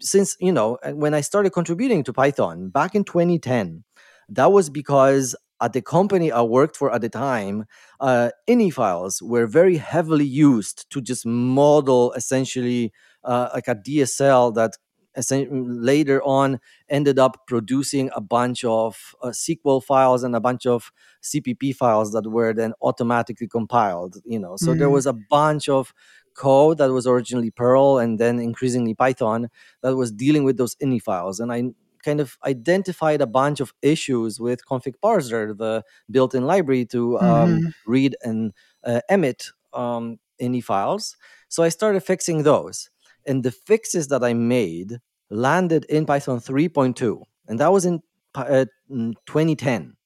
[SPEAKER 4] since you know when i started contributing to python back in 2010 that was because at the company i worked for at the time uh, ini files were very heavily used to just model essentially uh, like a dsl that later on ended up producing a bunch of uh, sql files and a bunch of cpp files that were then automatically compiled you know? So there
[SPEAKER 3] Mm,
[SPEAKER 4] was a bunch of code that was originally perl and then increasingly python that was dealing with those ini files. And i kind of identified a bunch of issues with config parser the built-in library to um,
[SPEAKER 3] hmm
[SPEAKER 4] read and uh, emit um, ini files. So i started fixing those and the fixes that i made landed in python 3.2 and that was in uh, mm, 2010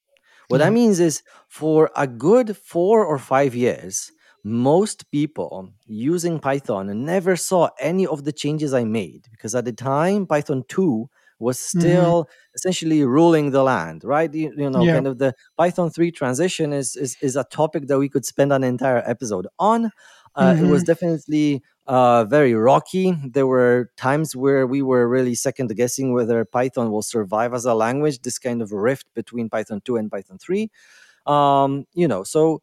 [SPEAKER 4] what that means is for a good four or five years, most people using Python never saw any of the changes I made because at the time, Python 2 was
[SPEAKER 3] hmm
[SPEAKER 4] still essentially ruling the land, right? You, you know,
[SPEAKER 3] Yeah.
[SPEAKER 4] kind of the Python 3 transition is, is, is a topic that we could spend an entire episode on. Uh, it was
[SPEAKER 3] hmm
[SPEAKER 4] definitely uh, very rocky. There were times where we were really second guessing whether Python will survive as a language, this kind of rift between Python 2 and Python 3. Um, you know, so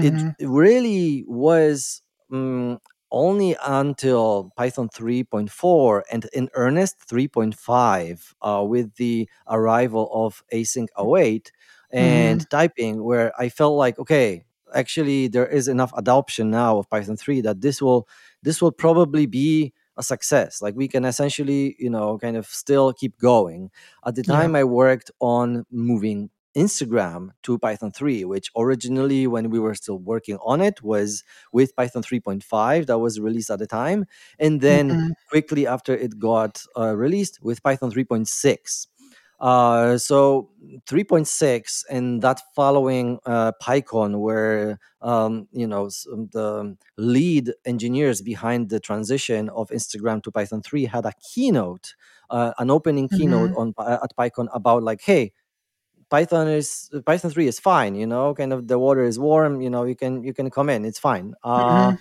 [SPEAKER 4] it
[SPEAKER 3] hmm
[SPEAKER 4] really was mm, only until Python 3.4 and in earnest 3.5 uh, with the arrival of async await
[SPEAKER 3] hmm
[SPEAKER 4] and typing where I felt like okay actually there is enough adoption now of Python 3 that this will this will probably be a success like we can essentially you know kind of still keep going at the
[SPEAKER 3] Yeah.
[SPEAKER 4] time I worked on moving Instagram to Python 3, which originally, when we were still working on it, was with Python 3.5 that was released at the time. And then
[SPEAKER 3] hmm
[SPEAKER 4] quickly after it got uh, released with Python 3.6. Uh, so 3.6 and that following uh, PyCon, where um, you know um, the lead engineers behind the transition of Instagram to Python 3 had a keynote, uh, an opening keynote
[SPEAKER 3] hmm
[SPEAKER 4] on at PyCon about like, hey, Python is Python 3 is fine, you know, kind of the water is warm, you know, you can you can come in, it's fine. Uh,
[SPEAKER 3] hmm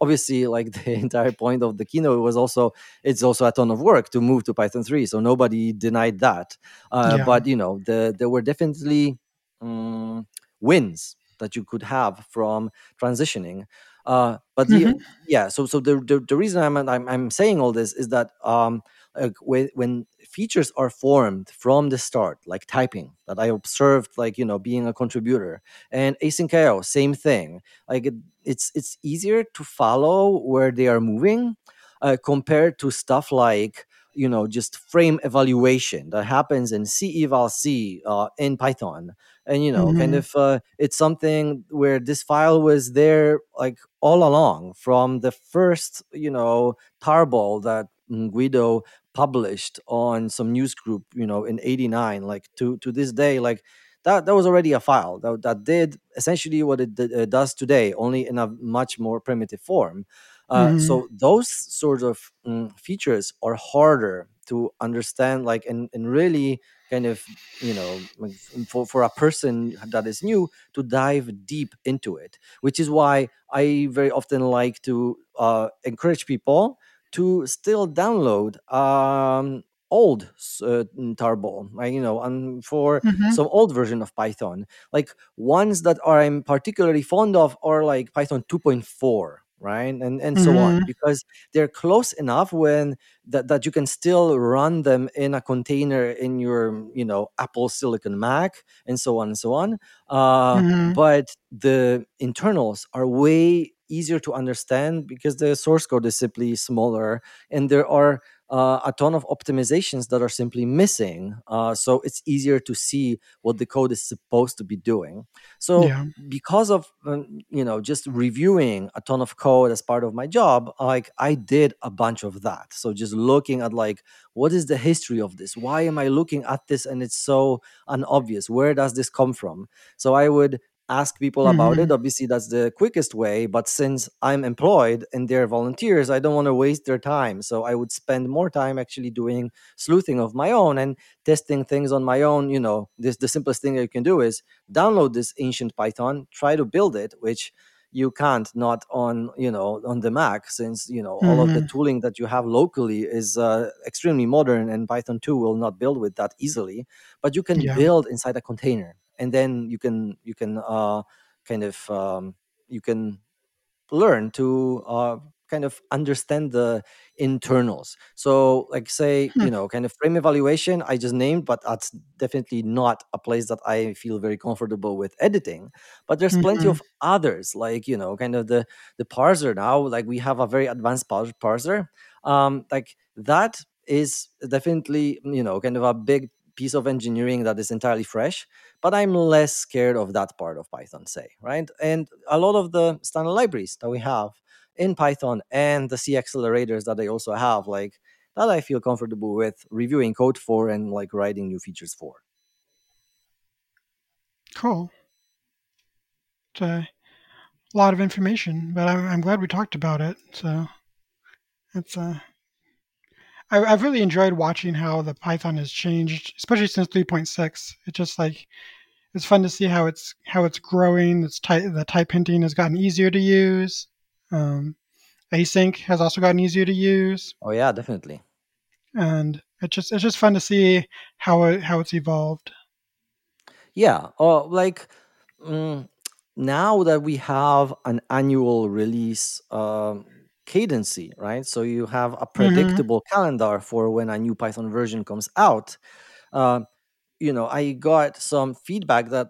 [SPEAKER 4] obviously, like the entire point of the keynote was also it's also a ton of work to move to Python 3, so nobody denied that. Uh,
[SPEAKER 3] Yeah.
[SPEAKER 4] but you know, the there were definitely um, wins that you could have from transitioning. Uh, but the,
[SPEAKER 3] Mhm.
[SPEAKER 4] yeah, so so the, the the reason I'm I'm, I'm saying all this is that um, like when, when features are formed from the start, like typing that I observed, like you know, being a contributor, and async IO, same thing. Like it, it's it's easier to follow where they are moving uh, compared to stuff like you know just frame evaluation that happens in C eval C uh, in Python, and you know kind
[SPEAKER 3] Mhm.
[SPEAKER 4] of uh, it's something where this file was there like all along from the first you know tarball that Guido published on some news group you know in 89 like to to this day like that that was already a file that, that did essentially what it, uh, does today only in a much more primitive form uh,
[SPEAKER 3] Mhm.
[SPEAKER 4] so those sort of mm, features are harder to understand like and, and really kind of you know for, for a person that is new to dive deep into it which is why i very often like to uh, encourage people to still download um, old uh, tarball you know and for
[SPEAKER 3] Mhm.
[SPEAKER 4] some old version of python like ones that are i'm particularly fond of are like python 2.4 right and and so on
[SPEAKER 3] Mhm.
[SPEAKER 4] because they're close enough when that, that you can still run them in a container in your you know apple silicon mac and so on and so on uh,
[SPEAKER 3] Mhm.
[SPEAKER 4] but the internals are way easier to understand because the source code is simply smaller and there are uh, a ton of optimizations that are simply missing uh, so it's easier to see what the code is supposed to be doing. So
[SPEAKER 3] Yeah.
[SPEAKER 4] because of um, you know just reviewing a ton of code as part of my job like i did a bunch of that. So just looking at like what is the history of this? Why am i looking at this and it's so unobvious? Where does this come from? So i would ask people about it
[SPEAKER 3] Mhm.
[SPEAKER 4] obviously that's the quickest way but since i'm employed and they're volunteers i don't want to waste their time so i would spend more time actually doing sleuthing of my own and testing things on my own you know this the simplest thing you can do is download this ancient python try to build it which you can't not on you know on the mac since you know all of the
[SPEAKER 3] Mhm.
[SPEAKER 4] tooling that you have locally is uh, extremely modern and python 2 will not build with that easily but you can
[SPEAKER 3] Yeah.
[SPEAKER 4] build inside a container and then you can you can uh, kind of um, you can learn to uh, kind of understand the internals. So, like, say,
[SPEAKER 3] Hmm.
[SPEAKER 4] you know, kind of frame evaluation, I just named, but that's definitely not a place that I feel very comfortable with editing. But there's plenty
[SPEAKER 3] Mhm.
[SPEAKER 4] of others, like, you know, kind of the the parser now. Like, we have a very advanced par- parser. Um, like, that is definitely, you know, kind of a big piece of engineering that is entirely fresh but I'm less scared of that part of Python, say, right? And a lot of the standard libraries that we have in Python and the C accelerators that I also have, like that I feel comfortable with reviewing code for and like writing new features for.
[SPEAKER 3] Cool. It's a lot of information, but I'm, I'm glad we talked about it. So it's uh, I, I've really enjoyed watching how the Python has changed, especially since 3.6. It's just like it's fun to see how it's how it's growing. It's type the type hinting has gotten easier to use. Um, async has also gotten easier to use,
[SPEAKER 4] Oh yeah, definitely.
[SPEAKER 3] and it's just it's just fun to see how it how it's evolved.
[SPEAKER 4] Yeah, or like mm, now that we have an annual release um, cadency, right? So you have a
[SPEAKER 3] hmm
[SPEAKER 4] predictable calendar for when a new Python version comes out. Uh, you know, I got some feedback that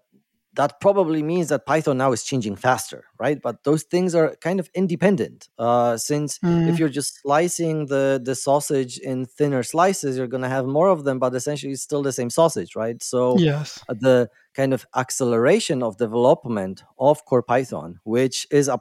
[SPEAKER 4] that probably means that Python now is changing faster, right? But those things are kind of independent. Uh, since if
[SPEAKER 3] mm
[SPEAKER 4] you're just slicing the the sausage in thinner slices, you're gonna have more of them, but essentially it's still the same sausage, right? So
[SPEAKER 3] Yes.
[SPEAKER 4] the kind of acceleration of development of core python which is uh,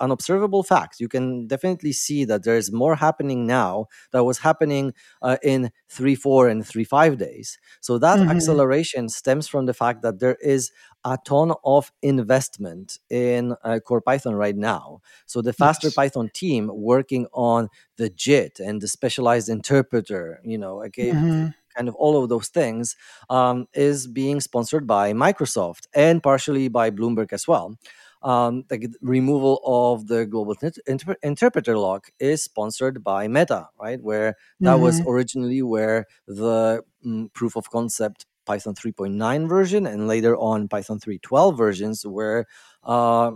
[SPEAKER 4] an observable fact you can definitely see that there's more happening now that was happening uh, in 3 4 and 3 5 days so that
[SPEAKER 3] hmm
[SPEAKER 4] acceleration stems from the fact that there is a ton of investment in uh, core python right now so the faster
[SPEAKER 3] Yes.
[SPEAKER 4] python team working on the jit and the specialized interpreter you know okay
[SPEAKER 3] hmm
[SPEAKER 4] kind of all of those things um, is being sponsored by Microsoft and partially by Bloomberg as well. Um, the removal of the global inter- interpreter lock is sponsored by Meta, right? Where that was
[SPEAKER 3] hmm
[SPEAKER 4] originally where the mm, proof of concept Python 3.9 version and later on Python 3.12 versions were uh,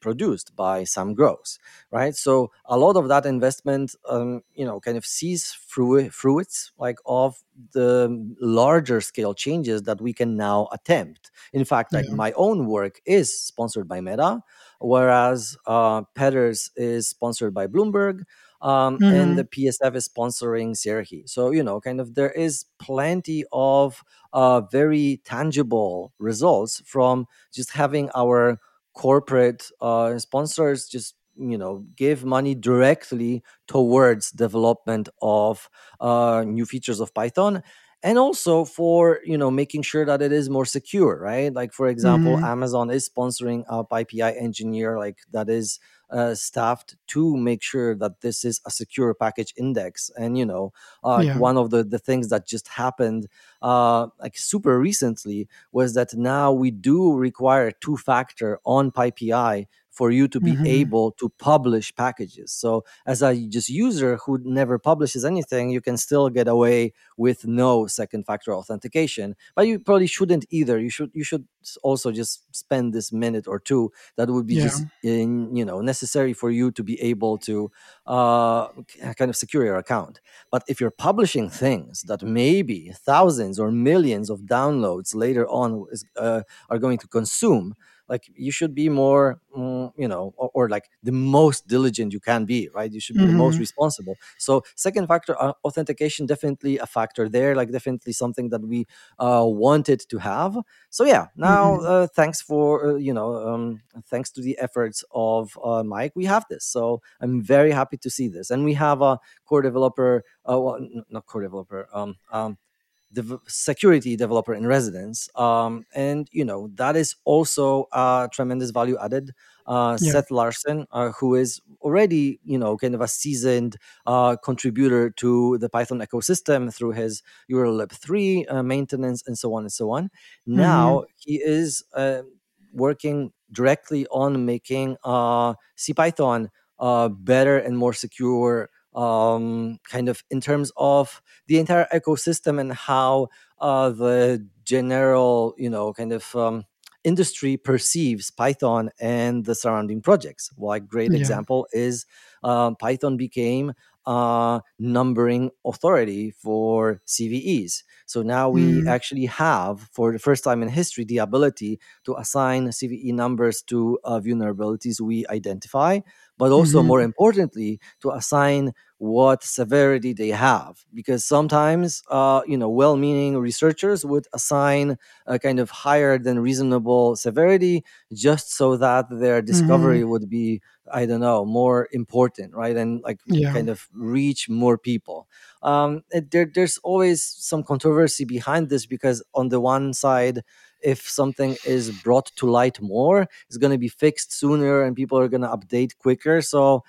[SPEAKER 4] produced by Sam Gross, right? So a lot of that investment, um, you know, kind of sees through fruits like of the larger scale changes that we can now attempt. In fact, like
[SPEAKER 3] Yeah.
[SPEAKER 4] my own work is sponsored by Meta, whereas uh, Petters is sponsored by Bloomberg. Um, and
[SPEAKER 3] hmm
[SPEAKER 4] the PSF is sponsoring Serhiy. So, you know, kind of there is plenty of uh, very tangible results from just having our corporate uh, sponsors just you know give money directly towards development of uh, new features of python and also for you know making sure that it is more secure right? Like for example
[SPEAKER 3] hmm
[SPEAKER 4] amazon is sponsoring a pypi engineer like that is uh, staffed to make sure that this is a secure package index and you know uh,
[SPEAKER 3] Yeah.
[SPEAKER 4] one of the the things that just happened uh, like super recently was that now we do require two factor on PyPI for you to be
[SPEAKER 3] hmm
[SPEAKER 4] able to publish packages. So as a just user who never publishes anything, you can still get away with no second factor authentication. But you probably shouldn't either. You should you should also just spend this minute or two that would be
[SPEAKER 3] Yeah.
[SPEAKER 4] just in you know necessary for you to be able to uh, kind of secure your account. But if you're publishing things that maybe thousands or millions of downloads later on is, uh, are going to consume, like you should be more, mm, you know, or, or like the most diligent you can be, right? You should be the most
[SPEAKER 3] hmm
[SPEAKER 4] responsible. So second factor uh, authentication definitely a factor there, like definitely something that we uh, wanted to have. So yeah, now
[SPEAKER 3] hmm
[SPEAKER 4] uh, thanks for uh, you know um, thanks to the efforts of uh, Mike, we have this. So I'm very happy to see this, and we have a core developer, uh, well, not core developer, um, um, dev- security developer in residence, um, and you know that is also a tremendous value added. Uh,
[SPEAKER 3] Yeah.
[SPEAKER 4] Seth Larson, uh, who is already you know kind of a seasoned uh, contributor to the Python ecosystem through his urllib three uh, maintenance and so on and so on.
[SPEAKER 3] hmm
[SPEAKER 4] Now he is uh, working directly on making uh, CPython uh, better and more secure um, kind of in terms of the entire ecosystem and how uh, the general, you know, kind of um, industry perceives Python and the surrounding projects. Like great
[SPEAKER 3] Yeah.
[SPEAKER 4] example is um, Python became a numbering authority for CVEs. So now we
[SPEAKER 3] Mm.
[SPEAKER 4] actually have, for the first time in history, the ability to assign CVE numbers to uh, vulnerabilities we identify, but also
[SPEAKER 3] hmm
[SPEAKER 4] more importantly, to assign what severity they have. Because sometimes, uh, you know, well-meaning researchers would assign a kind of higher than reasonable severity just so that their discovery would be, I don't know, more important, right? And like
[SPEAKER 3] Yeah.
[SPEAKER 4] kind of reach more people um, it, there, there's always some controversy behind this because on the one side if something is brought to light more it's going to be fixed sooner and people are going to update quicker so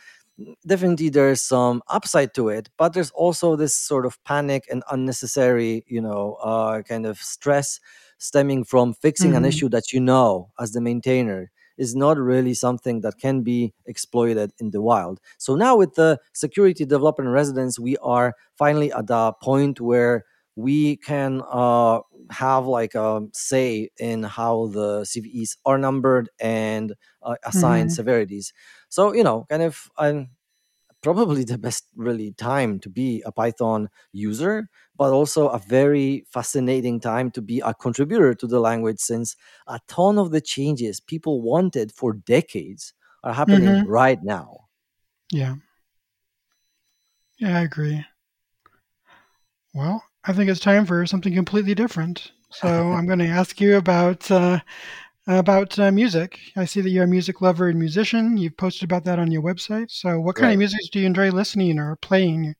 [SPEAKER 4] definitely there's some upside to it but there's also this sort of panic and unnecessary you know uh, kind of stress stemming from fixing an
[SPEAKER 3] hmm
[SPEAKER 4] issue that you know as the maintainer is not really something that can be exploited in the wild. So now with the security developer in residence, we are finally at the point where we can uh, have like a say in how the CVEs are numbered and uh, assigned
[SPEAKER 3] hmm
[SPEAKER 4] severities. So you know, kind of, I'm probably the best really time to be a Python user, but also a very fascinating time to be a contributor to the language since a ton of the changes people wanted for decades are happening
[SPEAKER 3] hmm
[SPEAKER 4] right now.
[SPEAKER 3] Yeah. Yeah, I agree. Well, I think it's time for something completely different. So I'm going to ask you about uh, about uh, music. I see that you're a music lover and musician. You've posted about that on your website. So, what kind of music do you enjoy listening or playing?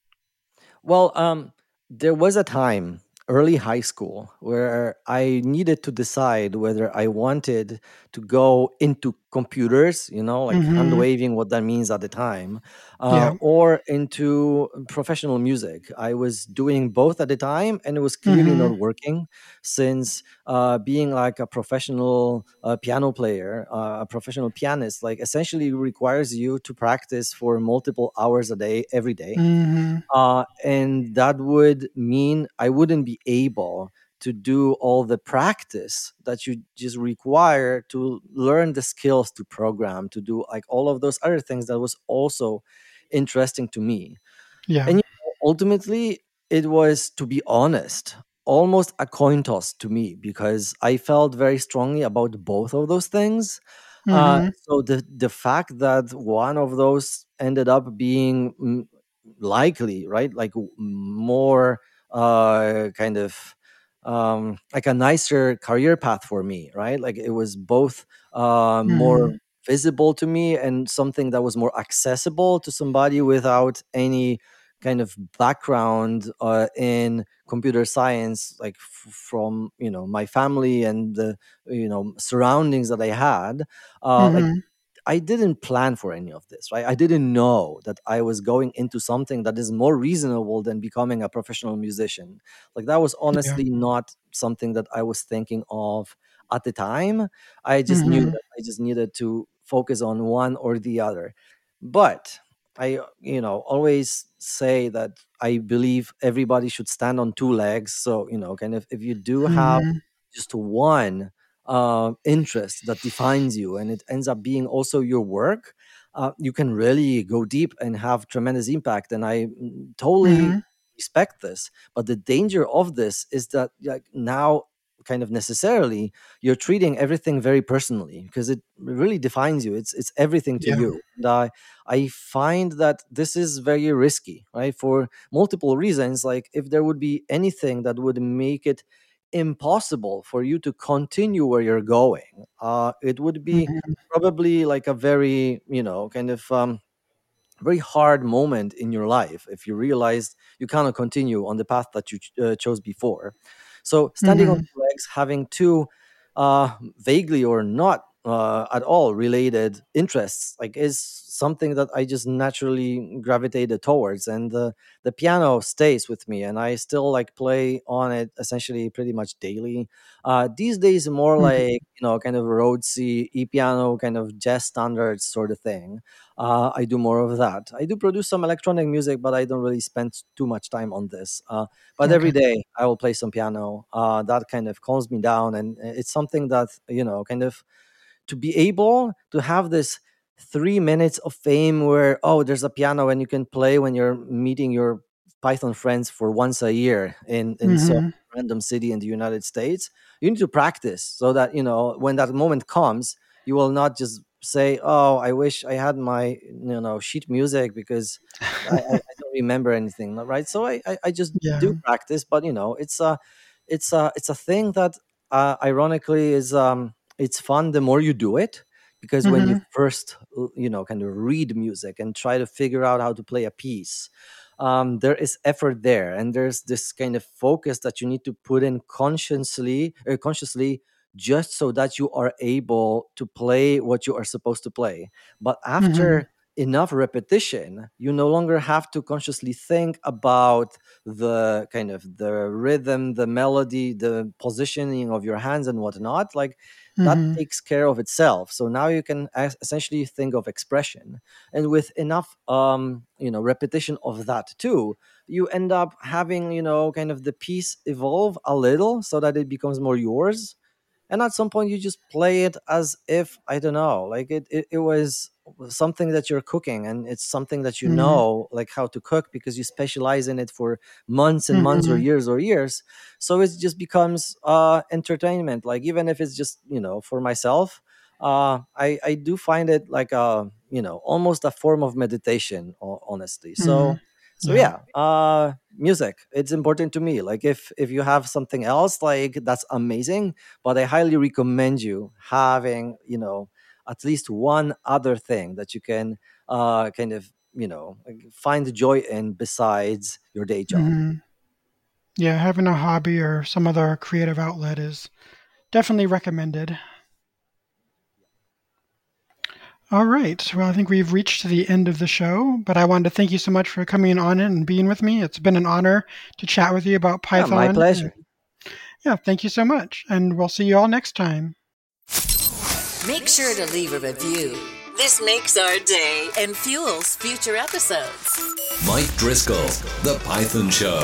[SPEAKER 4] Well, um, there was a time early high school where I needed to decide whether I wanted to go into computers, you know, like hand
[SPEAKER 3] hmm
[SPEAKER 4] waving what that means at the time, uh,
[SPEAKER 3] Yeah.
[SPEAKER 4] or into professional music. I was doing both at the time, and it was clearly
[SPEAKER 3] hmm
[SPEAKER 4] not working since uh, being like a professional uh, piano player, uh, a professional pianist, like essentially requires you to practice for multiple hours a day, every day
[SPEAKER 3] hmm
[SPEAKER 4] uh, and that would mean I wouldn't be able to do all the practice that you just require to learn the skills to program, to do like all of those other things that was also interesting to me.
[SPEAKER 3] Yeah.
[SPEAKER 4] And you know, ultimately, it was, to be honest, almost a coin toss to me because I felt very strongly about both of those things. Uh,
[SPEAKER 3] hmm
[SPEAKER 4] so the the fact that one of those ended up being mm, likely, right, like more uh, kind of um, like a nicer career path for me, right? Like it was both uh,
[SPEAKER 3] hmm
[SPEAKER 4] more visible to me and something that was more accessible to somebody without any kind of background uh, in computer science like f- from you know my family and the you know surroundings that i had. Uh, like
[SPEAKER 3] hmm
[SPEAKER 4] I didn't plan for any of this, right? I didn't know that I was going into something that is more reasonable than becoming a professional musician. Like that was
[SPEAKER 3] Yeah.
[SPEAKER 4] honestly not something that I was thinking of at the time. I just knew
[SPEAKER 3] hmm
[SPEAKER 4] that I just needed to focus on one or the other. But I, you know, always say that I believe everybody should stand on two legs. So, you know, kind of if you do have
[SPEAKER 3] hmm
[SPEAKER 4] just one uh, interest that defines you and it ends up being also your work uh, you can really go deep and have tremendous impact and i mm, totally
[SPEAKER 3] hmm
[SPEAKER 4] respect this. But the danger of this is that like now kind of necessarily you're treating everything very personally because it really defines you. It's it's everything to
[SPEAKER 3] Yeah.
[SPEAKER 4] you. And i i find that this is very risky right? For multiple reasons like if there would be anything that would make it impossible for you to continue where you're going. Uh, it would be
[SPEAKER 3] hmm
[SPEAKER 4] probably like a very, you know, kind of um, very hard moment in your life if you realized you cannot continue on the path that you ch- uh, chose before. So, standing on
[SPEAKER 3] hmm
[SPEAKER 4] two legs, having two uh, vaguely or not uh, at all related interests, like is something that I just naturally gravitated towards. And the the piano stays with me, and I still like play on it essentially pretty much daily. Uh, these days, more
[SPEAKER 3] hmm
[SPEAKER 4] like you know, kind of Rhodesy e piano, kind of jazz standards sort of thing uh, I do more of that. I do produce some electronic music, but I don't really spend too much time on this. Uh, but every
[SPEAKER 3] Okay.
[SPEAKER 4] day I will play some piano. Uh, that kind of calms me down, and it's something that you know, kind of to be able to have this three minutes of fame where oh there's a piano and you can play when you're meeting your python friends for once a year in in some
[SPEAKER 3] hmm
[SPEAKER 4] random city in the united states you need to practice so that you know when that moment comes you will not just say oh i wish i had my you know sheet music because i, I, I don't remember anything right so I, I i just
[SPEAKER 3] Yeah.
[SPEAKER 4] do practice but you know it's a it's a it's a thing that uh, ironically is um it's fun the more you do it because when you
[SPEAKER 3] hmm
[SPEAKER 4] first you know kind of read music and try to figure out how to play a piece um, there is effort there and there's this kind of focus that you need to put in consciously uh, consciously just so that you are able to play what you are supposed to play. But after enough repetition you no longer have to consciously think about the kind of the rhythm the melody the positioning of your hands and whatnot. Like that
[SPEAKER 3] hmm
[SPEAKER 4] takes care of itself. So now you can essentially think of expression. And with enough um you know repetition of that too you end up having you know kind of the piece evolve a little so that it becomes more yours. And at some point you just play it as if i don't know like it, it, it was something that you're cooking and it's something that you
[SPEAKER 3] hmm
[SPEAKER 4] know like how to cook because you specialize in it for months and months or
[SPEAKER 3] hmm
[SPEAKER 4] years or years. So it just becomes uh entertainment. Like even if it's just you know for myself uh i i do find it like a you know almost a form of meditation ho- honestly.
[SPEAKER 3] Hmm
[SPEAKER 4] so so
[SPEAKER 3] Yeah.
[SPEAKER 4] yeah uh music it's important to me. Like if if you have something else like that's amazing but i highly recommend you having you know at least one other thing that you can uh kind of you know find joy in besides your day job
[SPEAKER 3] hmm Yeah. Having a hobby or some other creative outlet is definitely recommended. All right. Well, I think we've reached the end of the show, but I wanted to thank you so much for coming on it and being with me. It's been an honor to chat with you about
[SPEAKER 4] yeah my
[SPEAKER 3] Python.
[SPEAKER 4] Pleasure
[SPEAKER 3] yeah, thank you so much. And we'll see you all next time.
[SPEAKER 1] Make sure to leave a review. This makes our day and fuels future episodes.
[SPEAKER 2] Mike Driscoll, The Python Show.